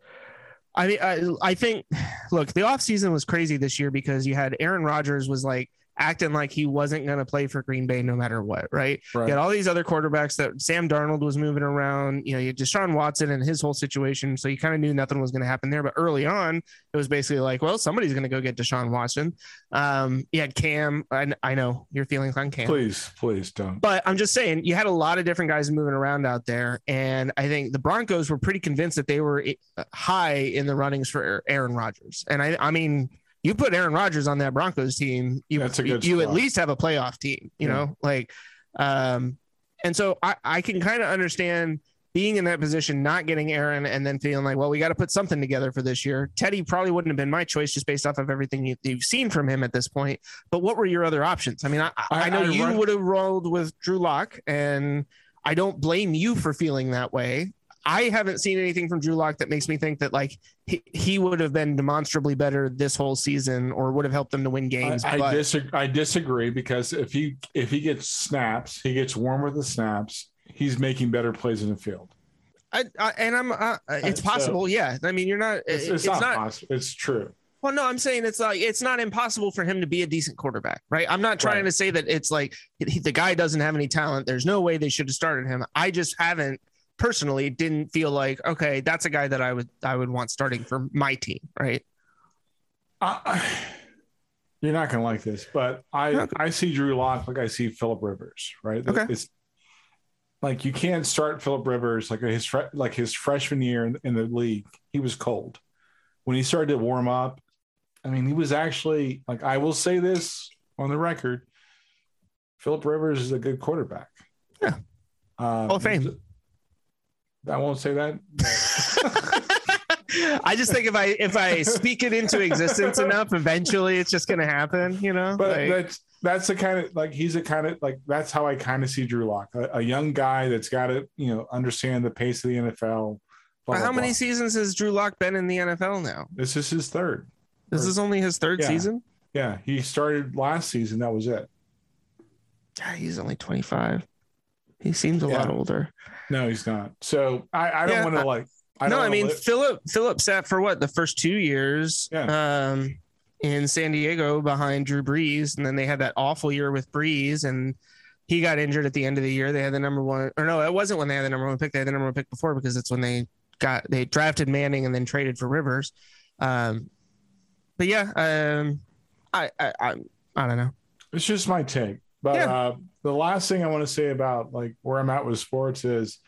I mean, I, I think, look, the offseason was crazy this year because you had Aaron Rodgers was like acting like he wasn't going to play for Green Bay no matter what, right? Right. You had all these other quarterbacks that Sam Darnold was moving around. You know, you had Deshaun Watson and his whole situation. So you kind of knew nothing was going to happen there. But early on, it was basically like, well, somebody's going to go get Deshaun Watson. Um, you had Cam. I, I know your feelings on Cam. Please, please don't. But I'm just saying, you had a lot of different guys moving around out there, and I think the Broncos were pretty convinced that they were uh, high in the runnings for Aaron Rodgers. And I, I mean, you put Aaron Rodgers on that Broncos team, you That's a good you at least have a playoff team, you Yeah. know, like, um, and so I, I can kind of understand being in that position, not getting Aaron, and then feeling like, well, we got to put something together for this year. Teddy probably wouldn't have been my choice just based off of everything you, you've seen from him at this point. But what were your other options? I mean, I, I, I- know I you would have rolled with Drew Lock, and I don't blame you for feeling that way. I haven't seen anything from Drew Lock that makes me think that like he, he would have been demonstrably better this whole season or would have helped them to win games. I, I disagree. I disagree because if he if he gets snaps, he gets warm with the snaps. He's making better plays in the field. I, I, and I'm uh, it's So- possible. yeah. I mean, you're not. It's, It's, it's not, not. possible. It's true. Well, no, I'm saying it's like it's not impossible for him to be a decent quarterback, right? I'm not trying Right. to say that it's like he- the guy doesn't have any talent. There's no way they should have started him. I just haven't personally didn't feel like okay, that's a guy that I would I would want starting for my team, right? I- you're not gonna like this, but I Okay. I see Drew Lock like I see Philip Rivers. Right. Okay. It's like you can't start Philip Rivers like his like his freshman year in, in the league. He was cold when he started to warm up. I mean, he was actually like I will say this on the record. Philip Rivers is a good quarterback. Yeah. Um, Hall of Fame. I won't say that. I just think if I if I speak it into existence enough, eventually it's just gonna happen, you know. But Like- that's that's the kind of like he's a kind of like that's how I kind of see Drew Lock, a, a young guy that's got to you know understand the pace of the NFL. blah, how blah, many blah. seasons has Drew Lock been in the NFL now? This is his third. This Or- is only his third Yeah. season. Yeah, he started last season. That was it. God, he's only 25. He seems a lot older. No, he's not. So I, I don't Yeah, want to like. I no, I mean li- Philip Philip sat for what the first two years um, in San Diego behind Drew Brees, and then they had that awful year with Brees, and he got injured at the end of the year. They had the number one, or no, it wasn't when they had the number one pick. They had the number one pick before because it's when they got they drafted Manning and then traded for Rivers. Um, but yeah, um, I, I I I don't know. it's just my take. But Yeah. uh, the last thing I want to say about like where I'm at with sports is.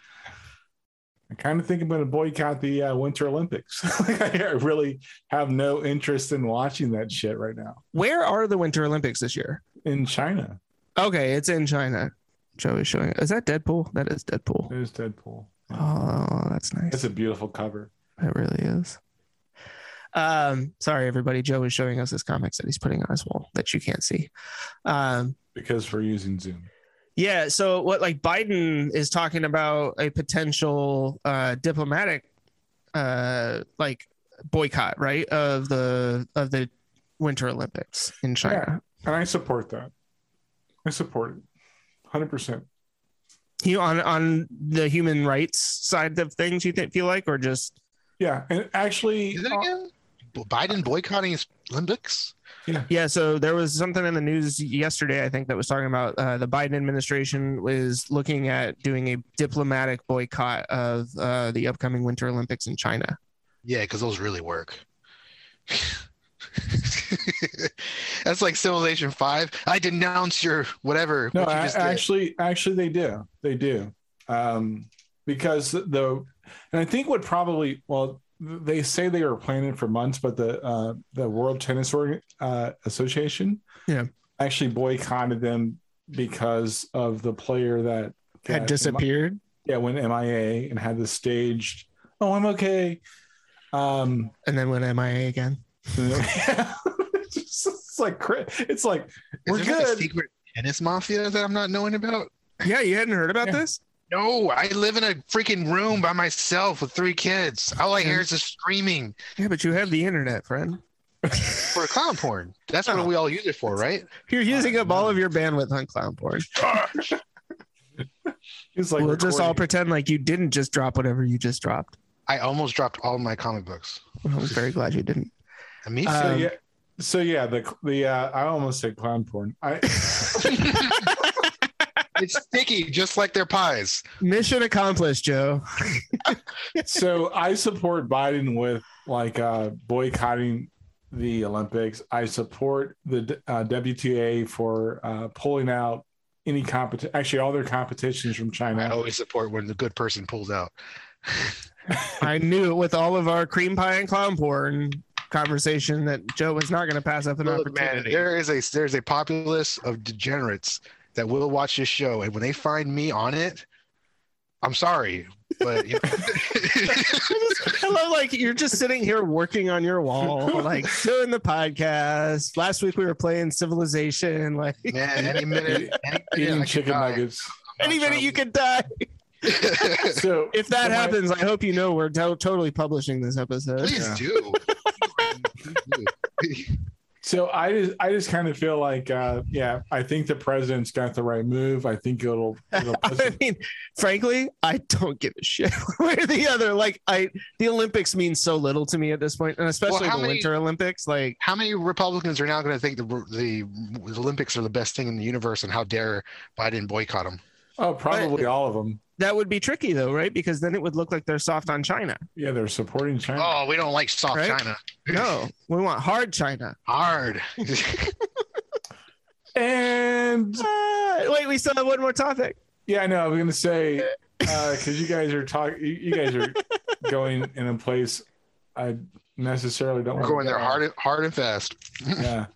I kind of think I'm going to boycott the uh, Winter Olympics. I really have no interest in watching that shit right now Where are the Winter Olympics this year? in China. Okay, it's in China. Joe is showing. Is that Deadpool? That is Deadpool. It is Deadpool. Oh, that's nice. It's a beautiful cover. It really is. Um, sorry everybody. Joe is showing us his comics that he's putting on his wall that you can't see. Um, because we're using Zoom. yeah. So what like Biden is talking about a potential uh, diplomatic uh, like boycott, right, of the of the Winter Olympics in China. And I support that. I support it. 100%. You on on the human rights side of things, you think feel like, or just Yeah. And actually, Is it uh, again? Biden boycotting his Olympics? Yeah, yeah. so there was something in the news yesterday, I think, that was talking about uh, the Biden administration was looking at doing a diplomatic boycott of uh, the upcoming Winter Olympics in China. Yeah, because those really work. That's like Civilization Five. I denounce your whatever. No, what you a- just did. actually, actually, they do. They do, um, because the and I think what probably well they say they were planning for months, but the uh, the World Tennis Org- uh, Association, Yeah. actually boycotted them because of the player that Had got- disappeared. Yeah, went MIA and had the staged. Oh, I'm okay. Um, And then went MIA again. it's, just- it's like it's like Is we're there like a good. secret tennis mafia that I'm not knowing about? Yeah, you hadn't heard about Yeah. this? No, I live in a freaking room by myself with three kids. All I hear is just screaming Yeah, but you have the internet, friend. for clown porn. That's Oh. what we all use it for, right? You're using up all of your bandwidth on clown porn. It's like we'll just all pretend like you didn't just drop whatever you just dropped. I almost dropped all my comic books. I'm very glad you didn't. And me too. So Um, yeah, so yeah, the the uh, I almost said clown porn. I it's sticky, just like their pies. Mission accomplished, Joe. so I support Biden with like uh, boycotting the Olympics. I support the uh, WTA for uh, pulling out any competition. Actually, all their competitions from China. I always support when the good person pulls out. I knew it with all of our cream pie and clown porn conversation that Joe was not going to pass up an Look, man, opportunity. there is a there's a populace of degenerates that will watch this show, and when they find me on it, I'm sorry, but you know, I love like you're just sitting here working on your wall, like doing the podcast. Last week we were playing Civilization. Like man, any minute, any minute Eating could chicken die. nuggets. Any minute you could die. So If that so my- happens, I hope you know we're to- totally publishing this episode. Please Yeah. do. Please do. So I just I just kind of feel like uh yeah, I think the president's got the right move. I think it'll, it'll I mean, frankly, I don't give a shit one way or the other. Like, I the Olympics mean so little to me at this point, and especially how the many- Winter Olympics. Like, How many Republicans are now going to think the, the the Olympics are the best thing in the universe, and how dare Biden boycott them? oh probably all of them. That would be tricky, though, right? Because then it would look like they're soft on China. Yeah, they're supporting China. Oh, we don't like soft Right? China. No, we want hard China. Hard. And Uh, wait, we still have one more topic. yeah, I know. I was gonna say because you guys are talking, you, you guys are going in a place I necessarily don't. We're wanna going there go. hard, and- hard and fast. Yeah.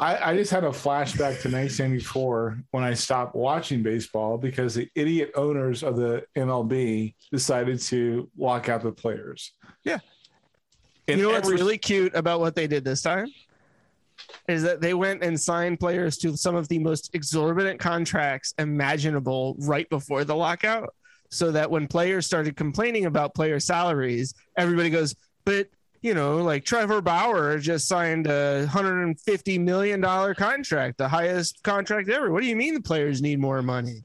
I, I just had a flashback to 1994 when I stopped watching baseball because the idiot owners of the MLB decided to lock out the players. Yeah. And you know what's every- really cute about what they did this time? Is that they went and signed players to some of the most exorbitant contracts imaginable right before the lockout. So that when players started complaining about player salaries, everybody goes, but you know, like Trevor Bauer just signed a $150 million contract, the highest contract ever. What do you mean the players need more money?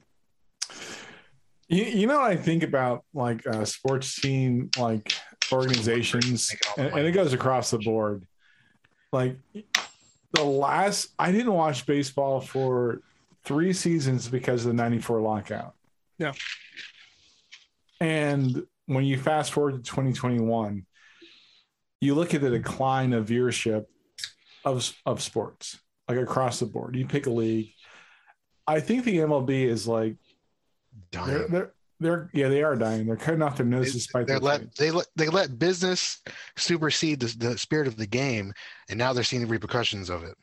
You, you know what I think about like uh, sports team like organizations, Making all the and, and it goes across the board. Like the last, I didn't watch baseball for three seasons because of the '94 lockout. Yeah. And when you fast forward to 2021, you look at the decline of viewership of of sports, like across the board. You pick a league. I think the MLB is like they're, Dying. they're, they're, yeah, they are dying. They're cutting off their noses despite They let they let they let business supersede the, the spirit of the game, and now they're seeing the repercussions of it.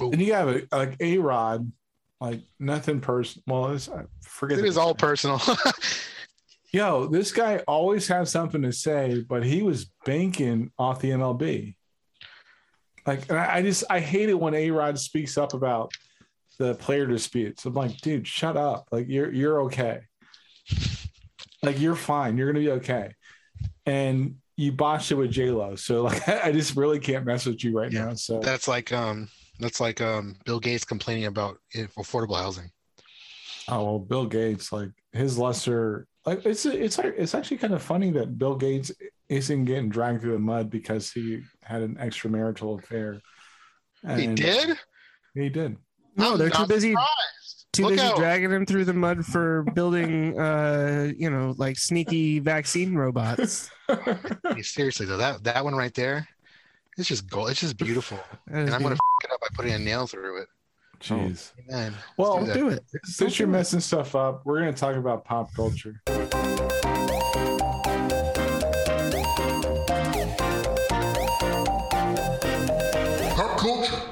And you have a, like a Rod, like nothing personal. Well, it's, I forget. It the all personal. Yo, this guy always has something to say, but he was banking off the MLB. Like, and I, I just I hate it when A Rod speaks up about the player disputes. I'm like, dude, shut up. Like, you're you're okay. Like, you're fine. You're gonna be okay. And you botched it with J Lo, so like, I just really can't mess with you right Yeah, now. So that's like um that's like um Bill Gates complaining about affordable housing. Oh well, Bill Gates, like his lesser, it's it's it's actually kind of funny that Bill Gates isn't getting dragged through the mud because he had an extramarital affair. He did. He did. No, I'm they're too busy surprised. too Look busy out. dragging him through the mud for building uh you know like sneaky vaccine robots. Seriously though, that that one right there, it's just gold. It's just beautiful, and I'm gonna beautiful. f- it up by putting a nail through it. Jeez. Man, Well, do do it. Since you're messing stuff up, we're going to talk about pop culture. Pop culture.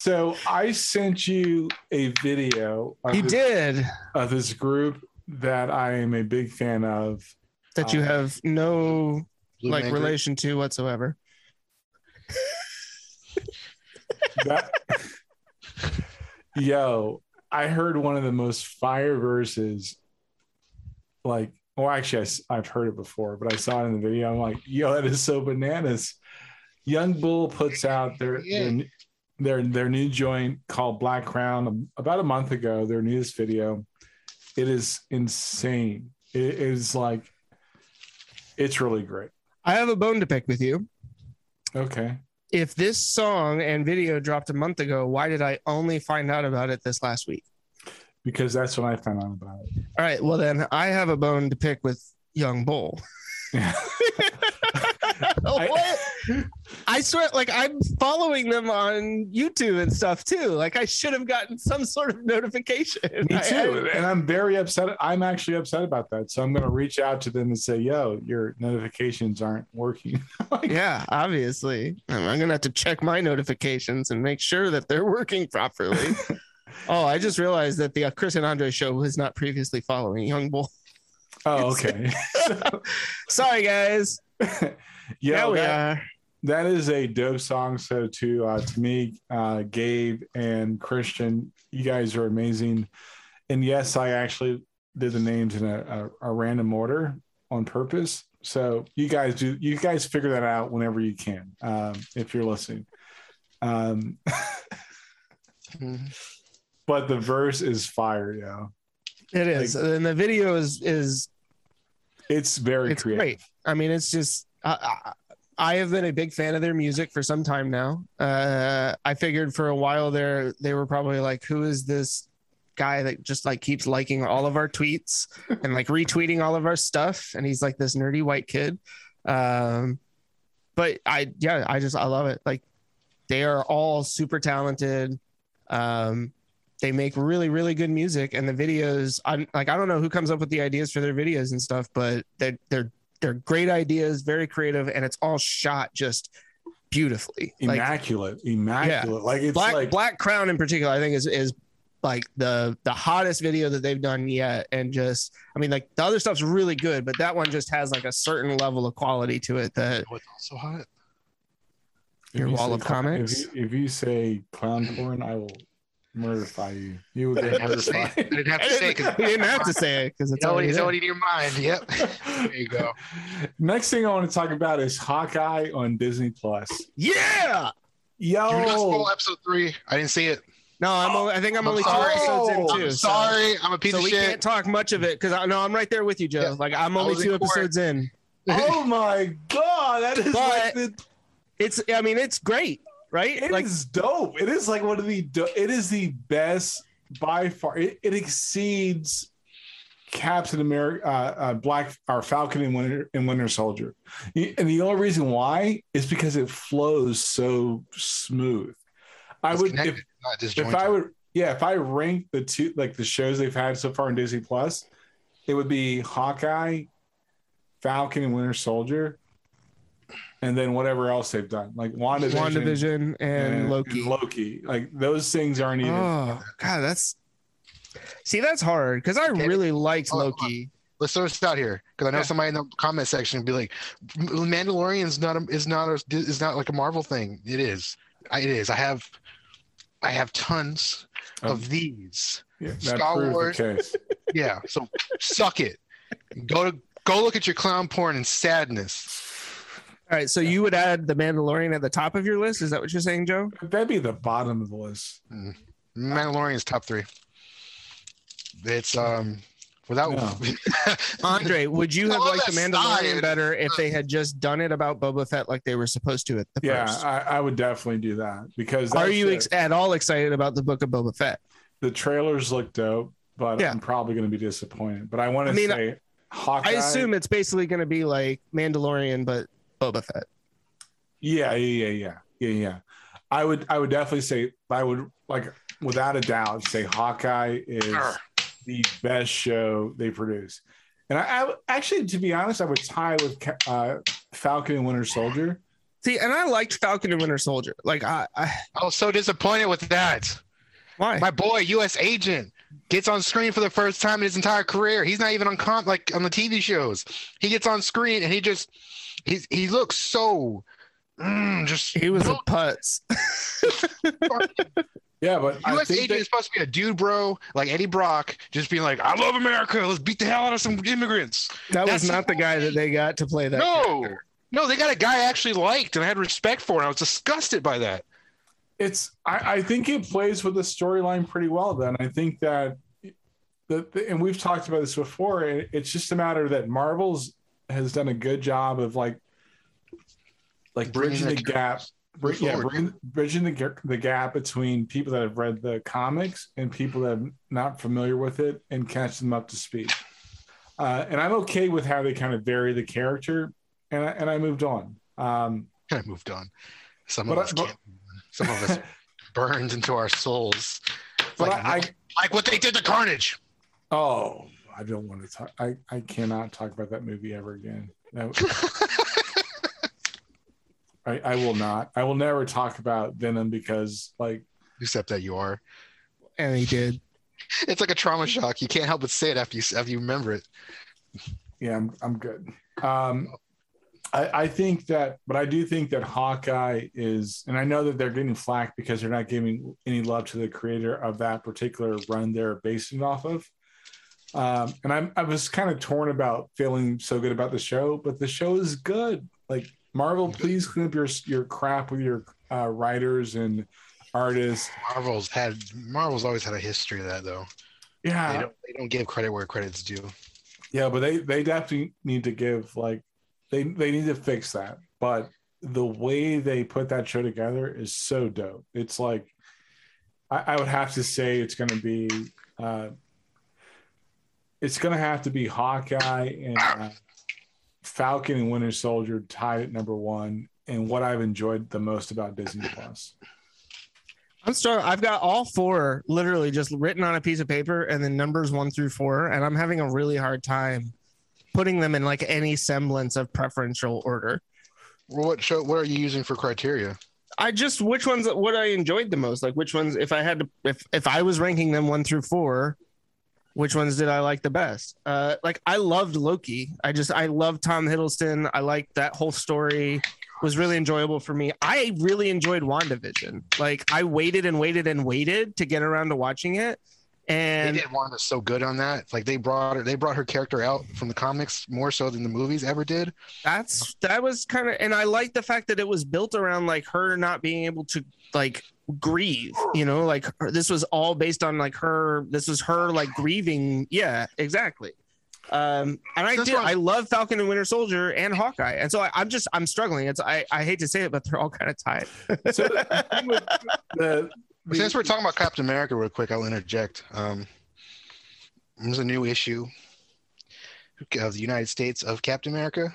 So I sent you a video of, You this, did of this group that I am a big fan of. that you Uh, have no Blue like Man relation to whatsoever. That, yo, I heard one of the most fire verses. Like, well, actually, I, have heard it before, but I saw it in the video. I'm like, yo, that is so bananas. Young Bull puts out their their, their their new joint called Black Crown about a month ago. Their newest video. It is insane. It is like, it's really great. I have a bone to pick with you. Okay. If this song and video dropped a month ago, why did I only find out about it this last week? Because that's when I found out about it. All right, well then I have a bone to pick with Young Bull. what? I swear, like I'm following them on YouTube and stuff too. Like I should have gotten some sort of notification. Me I- too. and I'm very upset. I'm actually upset about that. So I'm going to reach out to them and say, yo, your notifications aren't working. I- yeah, obviously. I'm I'm gonna have to check my notifications and make sure that they're working properly. oh, I just realized that the uh, Chris and Andre show was not previously following Young Bull. oh, okay. Sorry, guys. yeah, we that, are. that is a dope song. So to uh, to me, uh, Gabe and Christian, you guys are amazing. And yes, I actually did the names in a, a, a random order on purpose. So you guys do you guys figure that out whenever you can, um, if you're listening. Um, Mhm. but the verse is fire, yeah. It is, and the video is is It's very it's creative. great. I mean, it's just I, I, I have been a big fan of their music for some time now. Uh, I figured for a while there they were probably like, who is this guy that just like keeps liking all of our tweets and like retweeting all of our stuff, and he's like this nerdy white kid. Um, but I yeah, I just I love it. Like they are all super talented. Um, they make really really good music and the videos i'm like i don't know who comes up with the ideas for their videos and stuff but they're they're they're great ideas very creative and it's all shot just beautifully like Immaculate, immaculate. Like it's black like black crown in particular i think is is like the the hottest video that they've done yet and just i mean like the other stuff's really good but that one just has like a certain level of quality to it that oh, What's also hot? your you wall say of cl- comics? If you, if you say clown porn, I will murderify you. You will I didn't have to say. I didn't have to say because you didn't have to say it because it's it's already, already it's already in your mind. Yep. There you go. Next thing I want to talk about is Hawkeye on Disney Plus. yeah You just Yo, spoil episode three. I didn't see it. no i'm only, i think i'm I'm only sorry. two episodes in Oh, too I'm so- sorry. I'm a piece so of we can't talk much of it because I know I'm right there with you, Joe. Yeah. Like I'm only two in court. episodes in. oh my god, that is like But- the, It's I mean it's great, right? it like is dope. It is like one of the do- it is the best by far. It, it exceeds Captain America, uh, uh, Black or Falcon and Winter and Winter Soldier. And the only reason why is because it flows so smooth. I It's would if if. I would yeah if I rank the two like the shows they've had so far in Disney Plus, it would be Hawkeye, Falcon and Winter Soldier, and then whatever else they've done like WandaVision, WandaVision and, Loki. Loki. Like those things aren't even. Oh god, that's see that's hard because I Okay. really liked Hold on, hold. Loki. Let's throw this out here because I know Yeah. somebody in the comment section would be like, "Mandalorian's not a, is not a, is not like a Marvel thing." It is. I, it is. I have, I have tons Um, of these. yeah, Star Wars. the case. Yeah. So suck it. Go to go look at your clown porn and sadness. All right, so you would add the Mandalorian at the top of your list? Is that what you're saying, Joe? That'd be the bottom of the list. Mandalorian's top three. It's um Without Andre, would you have liked the Mandalorian side. better if they had just done it about Boba Fett like they were supposed to at the Yeah, first? I, I would definitely do that because Are you ex- at all excited about the book of Boba Fett? the trailers look dope, but Yeah. I'm probably going to be disappointed. But I want to I mean, say, Hawkeye. I assume it's basically going to be like Mandalorian, but Boba Fett. Yeah, yeah, yeah, yeah, yeah, yeah. I would, I would definitely say, I would like without a doubt say Hawkeye is the best show they produce. And I, I actually, to be honest, I would tie with uh, Falcon and Winter Soldier. See, and I liked Falcon and Winter Soldier. Like, I, I I was so disappointed with that. why? My boy, U.S. agent, gets on screen for the first time in his entire career. He's not even on comp like on the TV shows. He gets on screen and he just he's he looks so mm, just he was a U.S. putz. Yeah, but I think agent that, is supposed to be a dude, bro, like Eddie Brock, just being like, "I love America. Let's beat the hell out of some immigrants." That was not the guy that they got to play that. no, character. no, they got a guy I actually liked and I had respect for, and I was disgusted by that. it's I, I think it plays with the storyline pretty well then i think that the, the- and we've talked about this before it, it's just a matter that marvel's has done a good job of like like bridging the gap bri- yeah forward. bridging the, the gap between people that have read the comics and people that are not familiar with it and catch them up to speed uh, and i'm okay with how they kind of vary the character and I, and I moved on um, I moved on. Some But of I- us but- can't. Some of us burned into our souls. but like, I, I like what they did to Carnage. Oh, I don't want to talk. I, I cannot talk about that movie ever again. No. I, I will not. I will never talk about Venom because, like, Except that you are. And he did. It's like a trauma shock. You can't help but say it after you after you remember it. yeah, I'm, I'm good. Um, I, I think that, but I do think that Hawkeye is, and I know that they're getting flack because they're not giving any love to the creator of that particular run they're basing off of. Um, and I'm, I was kind of torn about feeling so good about the show, but the show is good. Like Marvel, please clean up your your crap with your uh, writers and artists. Marvel's had Marvel's always had a history of that though. They Yeah, don't they don't give credit where credit's due. Yeah, but they they definitely need to give like they they need to fix that. But the way they put that show together is so dope. It's like I, I would have to say it's going to be uh, it's going to have to be Hawkeye and uh, Falcon and Winter Soldier tied at number one. And what I've enjoyed the most about Disney Plus. I'm sorry. I've got all four literally just written on a piece of paper and then numbers one through four. And I'm having a really hard time putting them in like any semblance of preferential order. Well, what show? What are you using for criteria? I just which ones what I enjoyed the most. Like which ones if I had to if if I was ranking them one through four, which ones did I like the best? Uh like I loved Loki. I just I loved Tom Hiddleston. I liked that whole story. Was really enjoyable for me. I really enjoyed WandaVision. Like I waited and waited and waited to get around to watching it. And they did Wanda so good on that. Like they brought her, they brought her character out from the comics more so than the movies ever did. that's that was kind of and i like the fact that it was built around like her not being able to like grieve you know like her, this was all based on like her this was her like grieving yeah exactly um and i That's did why- i love falcon and winter soldier and hawkeye and so I, i'm just i'm struggling it's i i hate to say it but they're all kind of tied So the thing with the, the Since we're talking about Captain America, real quick, I'll interject. Um, there's a new issue of the United States of Captain America.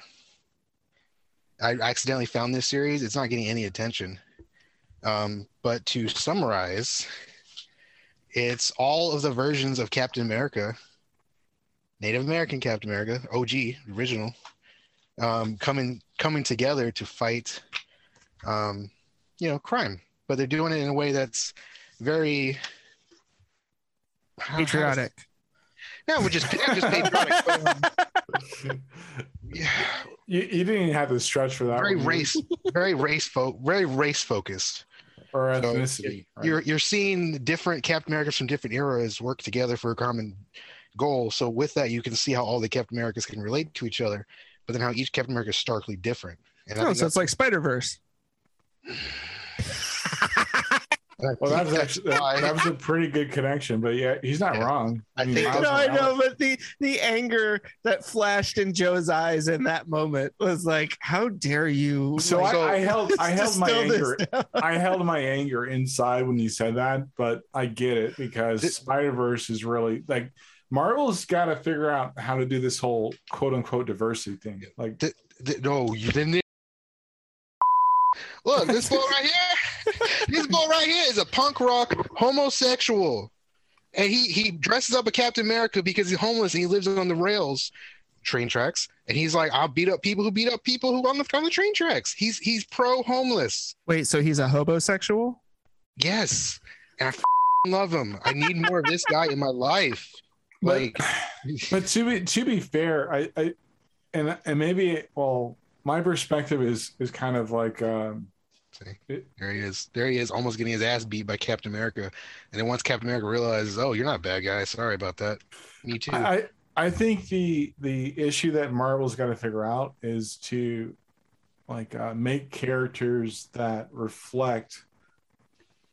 I accidentally found this series. It's not getting any attention. Um, but to summarize, it's all of the versions of Captain America, Native American Captain America, OG, original, um, coming coming together to fight, um, you know, crime. But they're doing it in a way that's very how- how does- patriotic No, we're just, just patriotic. but, um, yeah, you, you didn't even have to stretch for that. very one. race, very race fo- very race focused. Or So, ethnicity. right? You're you're seeing different Captain Americas from different eras work together for a common goal. So with that, you can see how all the Captain Americas can relate to each other, but then how each Captain America is starkly different. And I oh, so it's like spider-verse And I Well, that was that's actually that, was a pretty good connection, but yeah, he's not Yeah. wrong. I mm. think no, I Morales- know, but the the anger that flashed in Joe's eyes in that moment was like, "How dare you!" So like, I, I held I held my anger. I held my anger inside when you said that, but I get it because This- Spider Verse is really like Marvel's got to figure out how to do this whole quote unquote diversity thing. Like, Th- no, you didn't. Look, this boy right here, this boy right here is a punk rock homosexual, and he he dresses up a Captain America because he's homeless and he lives on the rails, train tracks, and he's like, I'll beat up people who beat up people who on the on the train tracks. He's he's pro homeless. Wait, so he's a hobosexual? Yes, and I love him. I need more of this guy in my life. but, Like, but to be to be fair, I, I and and maybe well, my perspective is is kind of like um, there he is. There he is, almost getting his ass beat by Captain America. And then once Captain America realizes, oh, you're not a bad guy. Sorry about that. Me too. I I I think the the issue that Marvel's got to figure out is to like uh, make characters that reflect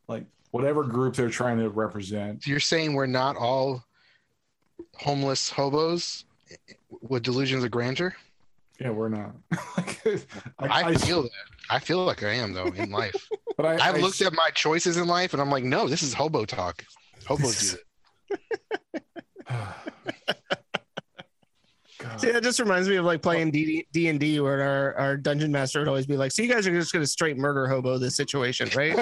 like whatever group they're trying to represent. You're saying we're not all homeless hobos with delusions of grandeur? Yeah, we're not. like, I, I, feel that. I feel like I am though in life. but I, I've I- looked at my choices in life and I'm like, no, this is hobo talk. Hobos do it. See, that just reminds me of like playing D and D, where our, our dungeon master would always be like, "So you guys are just gonna straight murder hobo this situation, right?"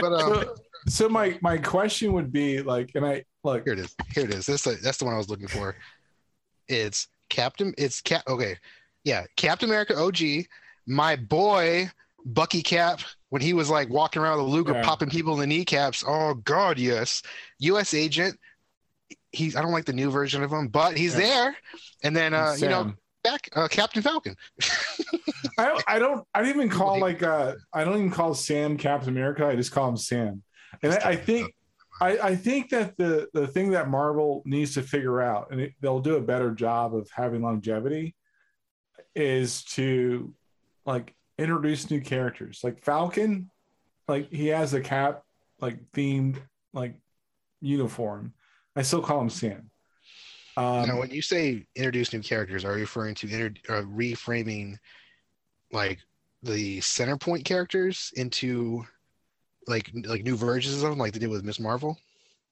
But um, So, my my question would be like, and I look, here it is. Here it is. This that's the one I was looking for. It's Captain. It's Cap. Okay, yeah, Captain America OG. My boy Bucky Cap when he was like walking around with a Luger Yeah. popping people in the kneecaps. Oh God, yes. U.S. agent. He's. I don't like the new version of him, but he's Yeah. there. And then uh, you know back uh, Captain Falcon. I don't, I don't I don't even call like uh I don't even call Sam Captain America. I just call him Sam. And I, I think I, I think that the the thing that Marvel needs to figure out, and it, they'll do a better job of having longevity, is to like introduce new characters. Like Falcon, like he has a cap like themed like uniform. I still call him Sam. Um, now, when you say introduce new characters, are you referring to inter- uh, reframing like the center point characters into like like new versions of them, like they did with Miss Marvel,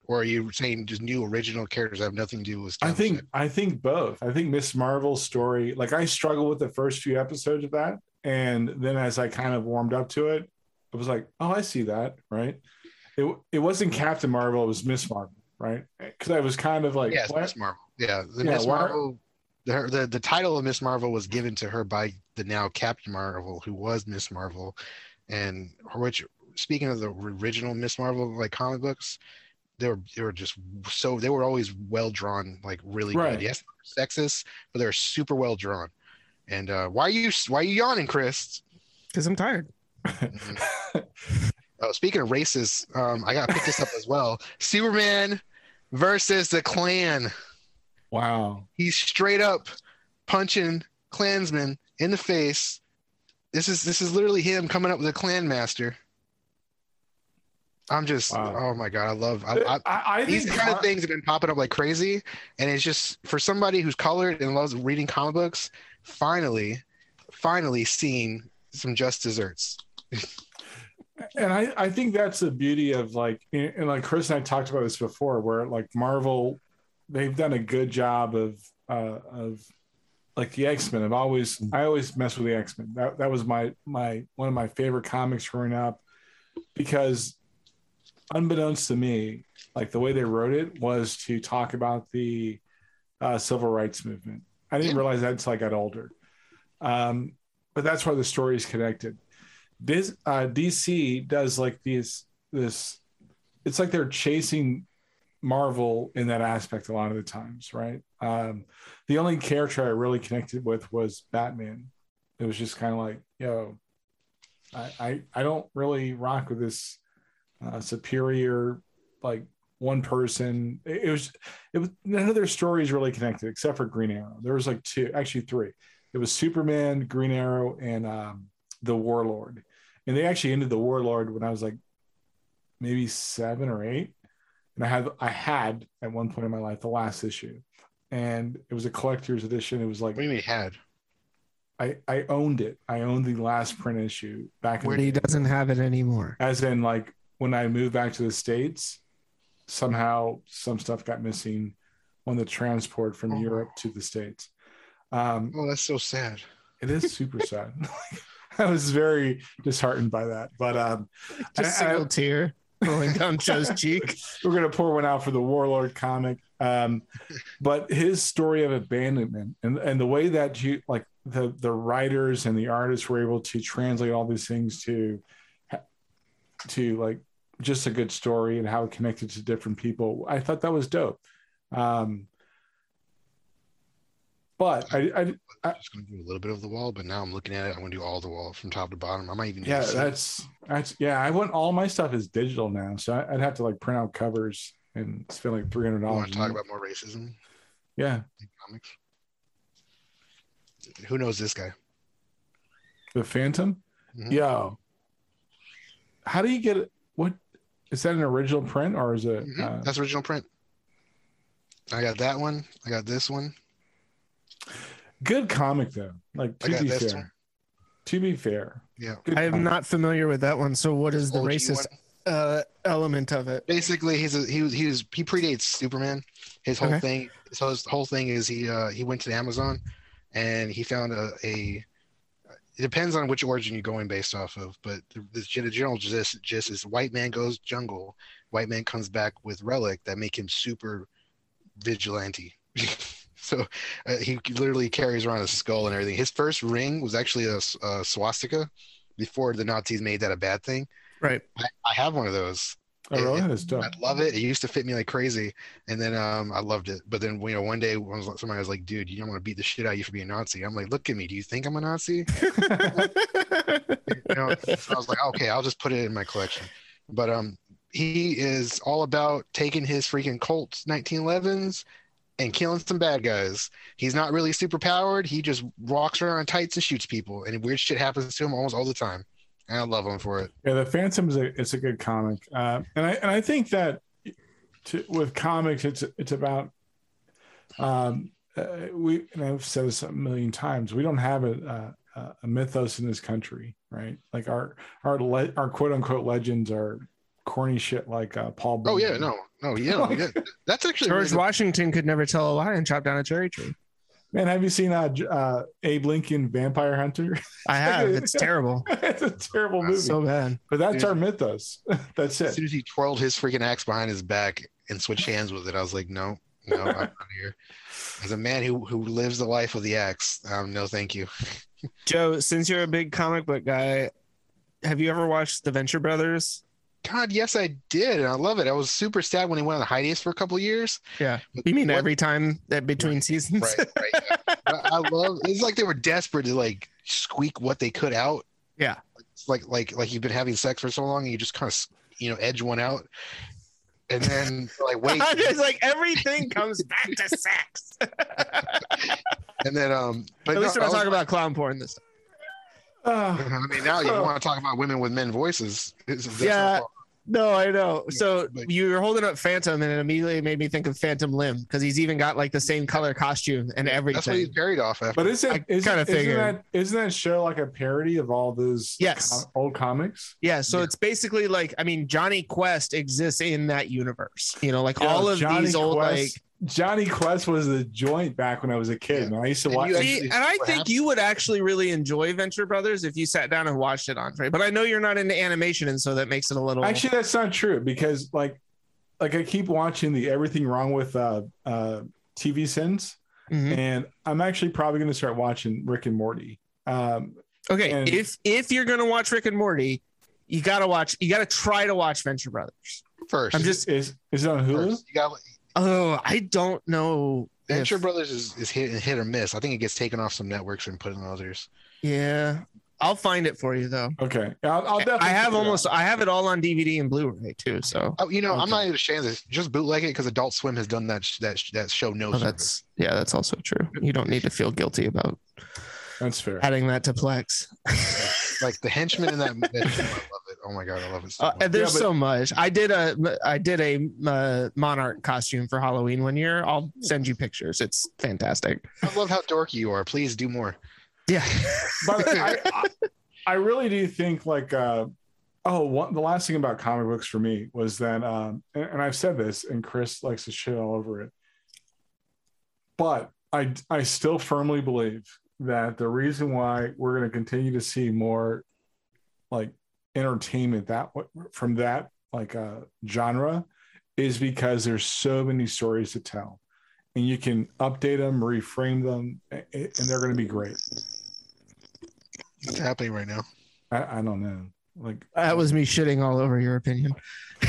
or are you saying just new original characters that have nothing to do with? I think? I think both. I think Miss Marvel's story, like I struggled with the first few episodes of that, and then as I kind of warmed up to it, I was like, oh, I see that, right? It it wasn't Captain Marvel, it was Miss Marvel, right? Eh, because I was kind of like, yes. Miss Marvel. Yeah, the Yeah, Miss Marvel. The, the the title of Miss Marvel was given to her by the now Captain Marvel, who was Miss Marvel, and which speaking of the original Miss Marvel like comic books, they were they were just so they were always well drawn, like really Right. good. Yes, sexist, but they're super well drawn. And uh, why are you why are you yawning, Chris? Because I'm tired. Oh, speaking of races, um, I got to pick this up as well. Superman versus the Klan. wow. He's straight up punching Klansmen in the face. This is this is literally him coming up with a Klan master. I'm just Wow. oh my god, I love I, I, I, I these think kind of things have been popping up like crazy, and it's just for somebody who's colored and loves reading comic books. Finally, finally seeing some just desserts. and I, I think that's the beauty of like and and like Chris and I talked about this before, where like Marvel, they've done a good job of uh, of like the X Men. I've always I always mess with the X Men. That that was my my one of my favorite comics growing up because unbeknownst to me, like the way they wrote it was to talk about the uh, civil rights movement. I didn't realize that until I got older. Um, but that's why the story is connected. This uh, DC does like these this. It's like they're chasing Marvel in that aspect a lot of the times, right? Um, the only character I really connected with was Batman. It was just kind of like, yo, I, I I don't really rock with this uh, superior like one person. It, it was it was none of their stories really connected except for Green Arrow. There was like two, actually three. It was Superman, Green Arrow, and um, the Warlord. and they actually ended the Warlord when I was like maybe seven or eight, and I had I had at one point in my life the last issue, and it was a collector's edition. It was like What do you had? I I owned it. I owned the last print issue back in Where the he day. doesn't have it anymore. as in like when I moved back to the states, somehow some stuff got missing on the transport from Oh. Europe to the states. Um, Oh, that's so sad. it is super sad. I was very disheartened by that, but um, Just a I- I- single tear rolling down Joe's cheek. we're gonna pour one out for the Warlord comic. Um, but his story of abandonment and and the way that you like the the writers and the artists were able to translate all these things to to like just a good story and how it connected to different people. I thought that was dope. Um, but I, I I'm just gonna do a little bit of the wall, but now I'm looking at it. I'm gonna do all the wall from top to bottom. I might even yeah, that's that's yeah. I want all my stuff is digital now, so I, I'd have to like print out covers and spend like three hundred You want dollars. to talk about more racism yeah, comics? Who knows this guy? the Phantom. Mhm. Yo, how do you get it? What is that an original print or is it? Mhm. Uh, That's original print. I got that one. I got this one. good comic though. Like I to got be this fair, one. to be fair, Yeah. good I am comic. not familiar with that one. So, what is the OG racist one. uh, element of it? Basically, he's a, he was he was he predates Superman. His whole Okay. thing, so his whole thing is he uh he went to the Amazon, and he found a a. It depends on which origin you're going based off of, but the, the gen- general gist, gist is white man goes jungle, white man comes back with relic that make him super vigilante. so uh, he literally carries around a skull and everything. His first ring was actually a swastika before the Nazis made that a bad thing. Right. I, I have one of those. Oh, really? I love it. It used to fit me like crazy, and then um, I loved it. But then you know, one day when somebody was like, "Dude, you don't want to beat the shit out of you for being a Nazi." I'm like, "Look at me. Do you think I'm a Nazi?" You know, so I was like, "Okay, I'll just put it in my collection." But um, he is all about taking his freaking Colts 1911s and killing some bad guys. He's not really super powered. He just walks around in tights and shoots people, and weird shit happens to him almost all the time. And I love him for it. Yeah, the Phantom is a it's a good comic, uh, and I and I think that to, with comics, it's it's about um, uh, we and I've said this a million times. We don't have a, a a mythos in this country, right? Like our our le- our quote unquote legends are corny shit like uh, Paul. Oh yeah, no, no, yeah, yeah. that's actually George really. Washington could never tell a lie and chop down a cherry tree. Man. Have you seen uh, uh, Abe Lincoln Vampire Hunter? I have. It's terrible. it's a terrible movie, So bad. but that's Dude. our mythos. that's As soon as he twirled his freaking axe behind his back and switched hands with it, I was like, no, no, I'm not here. As a man who who lives the life of the axe, um, no, thank you. Joe, since you're a big comic book guy, have you ever watched The Venture Brothers? God, yes, I did, and I love it. I was super sad when he went on hiatus for a couple years. Yeah. You mean What- every time that between seasons? Right, right. yeah. I love. It's like they were desperate to like squeak what they could out. Yeah. It's like like like you've been having sex for so long, and you just kind of you know edge one out, and then like wait, it's like everything comes back to sex. and then um. But At least no, we're not talking about clown porn this time. I mean, now you want to talk about women with men voices. It's- Yeah. Not- No, I know. So but- you were holding up Phantom, and it immediately made me think of Phantom Limb because he's even got like the same color costume and everything. That's what he's everything. buried off after. But isn't isn't, kinda isn't figured. that isn't that show like a parody of all those Yes. com- old comics? Yeah, so Yeah. it's basically like I mean Jonny Quest exists in that universe. You know, like Yo, all of Johnny these old like Quest, Jonny Quest was the joint back when I was a kid. Yeah. Man. I used to And watch. you See, actually- and I think happened- you would actually really enjoy Venture Brothers if you sat down and watched it, Andre. But I know you're not into animation, and so that makes it a little. Actually, that's not true because like like I keep watching the Everything Wrong with uh, uh, TV Sins, Mhm. and I'm actually probably going to start watching Rick and Morty. Um, okay. and- if if you're gonna watch Rick and Morty, you gotta watch. You gotta try to watch Venture Brothers. first, I'm just. is is it on Hulu? first. You got Oh, I don't know. if- Venture Brothers is, is hit, hit or miss. I think it gets taken off some networks and put in others. Yeah, I'll find it for you though. Okay, I'll, I'll definitely. I have check out. almost. I have it all on DVD and Blu-ray too. So. Oh, you know, I'm not even ashamed of this. Just bootleg it because Adult Swim has done that sh- that sh- that show no Oh, that's yeah, that's also true. You don't need to feel guilty about That's fair. adding that to Plex. like the henchman in that. that I love it. Oh my god, I love it so Uh, much. and there's Yeah, but- so much. I did a I did a uh, monarch costume for Halloween one year. I'll send you pictures. It's fantastic. I love how dorky you are. Please do more. Yeah. but I, I, I really do think like uh oh one, the last thing about comic books for me was that um and, and i've said this and chris likes to shit all over it but i i still firmly believe that the reason why we're going to continue to see more like entertainment that from that like uh genre is because there's so many stories to tell and you can update them reframe them a- a- and they're going to be great What's happening right now? I, I don't know. Like That was me shitting all over your opinion.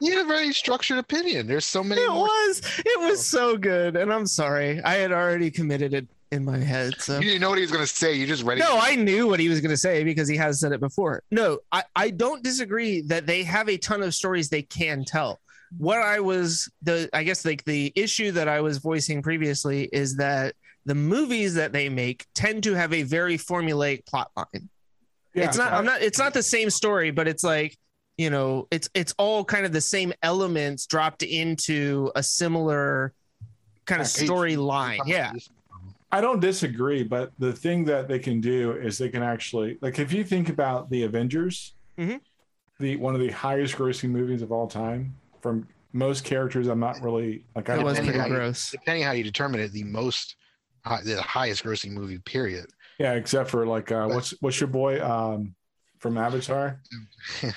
You have a very structured opinion. There's so many. It more- was it was so good, and I'm sorry. I had already committed it in my head. So You didn't know what he was going to say. You just read it. no, I knew what he was going to say because he has said it before. No, I, I don't disagree that they have a ton of stories they can tell. What I was the I guess like the issue that I was voicing previously is that the movies that they make tend to have a very formulaic plot line. yeah, it's not I- i'm not it's not the same story but it's like you know it's it's all kind of the same elements dropped into a similar kind of storyline yeah I don't disagree, but the thing that they can do is they can actually like if you think about the Avengers, Mhm. the one of the highest grossing movies of all time. From most characters, I'm not really like I that don't was really- pretty how you- gross Depending how you determine it, the most, high, the highest grossing movie. Period. yeah, except for like uh, But- what's what's your boy um from Avatar?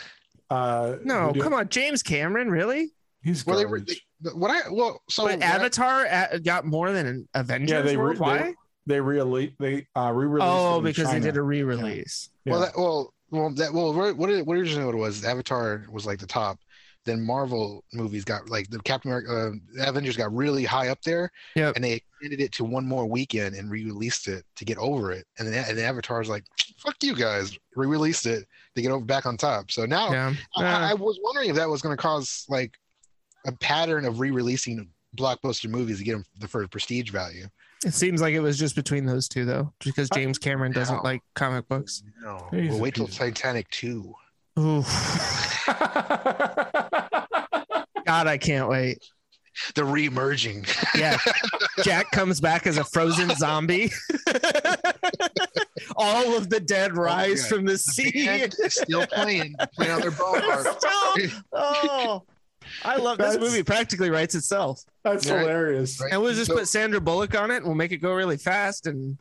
Uh, no come on james cameron really he's Well, they were. They, what I well, so but what I- avatar got more than an avengers Yeah, they re- World? why They re they uh, re-released. oh it in because they did a re-release Well, Yeah. that, well, well, that well, what what, it, what originally it was? Avatar was like the top. Then Marvel movies got like the Captain America, uh, Avengers got really high up there, Yep. and they extended it to one more weekend and re-released it to get over it. And then and then Avatar's like, "Fuck you guys!" Re-released it to get over back on top. So now yeah I, Uh, I was wondering if that was going to cause like a pattern of re-releasing blockbuster movies to get them the first prestige value. it seems like it was just between those two though because james cameron doesn't Wow. like comic books No, He's well, a wait till Titanic two. Oof. god i can't wait The re-merging. Yeah. Jack comes back as a frozen zombie. All of the dead oh, rise God. from the The sea. band still playing, playing on their bone harp. Still- oh, I love this movie. Practically writes itself. That's Right. hilarious. Right? And we'll just So- put Sandra Bullock on it. and We'll make it go really fast. And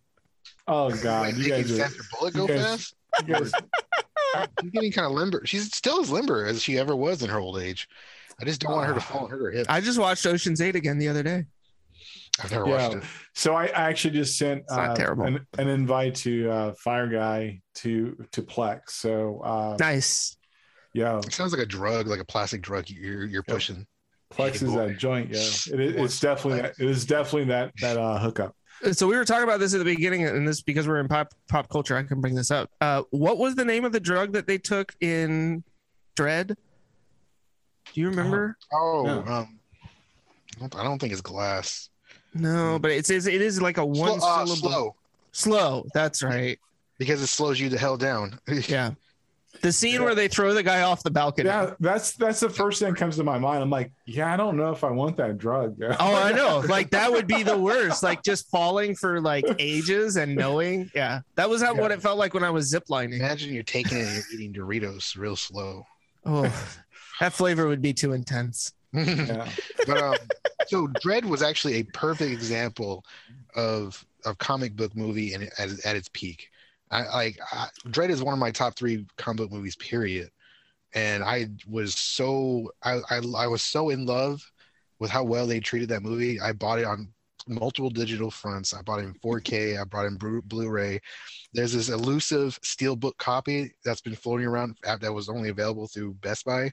Oh God, you making guys are. Sandra Bullock go you guys- fast? You guys, She's getting kind of limber. She's still as limber as she ever was in her old age. I just don't want her to fall and hurt her hip. I just watched Ocean's Eight again the other day. I've never Yeah. watched it. so I I actually just sent not uh, terrible. An, an invite to uh, Fire Guy to to Plex. So uh, Nice. Yeah, It sounds like a drug, like a plastic drug you're you're Yep. pushing. Plex is that joint. Yeah, it, is- What's it's definitely that, it is definitely that that uh, hookup. So we were talking about this at the beginning, and this because we're in pop pop culture, I can bring this up. Uh, what was the name of the drug that they took in Dredd? Do you remember? Oh, No. um, I don't, I don't think it's glass. No, but it says it is like a one Slow, uh, syllable. slow Slow. That's right. because it slows you the hell down. Yeah. The scene where they throw the guy off the balcony. Yeah, that's that's the first thing that comes to my mind. I'm like, yeah, I don't know if I want that drug. Oh, I know. Like that would be the worst. Like just falling for like ages and knowing. Yeah. That was how, what it felt like when I was ziplining. Imagine you're taking it and you're eating Doritos real slow. Oh, that flavor would be too intense. Yeah. but um, so Dredd was actually a perfect example of of comic book movie and at, at its peak. I like I, Dredd is one of my top three comic movies. Period. And I was so I, I I was so in love with how well they treated that movie. I bought it on multiple digital fronts. I bought it in 4K. I bought it in Blu- Blu-ray. There's this elusive steelbook copy that's been floating around that was only available through Best Buy.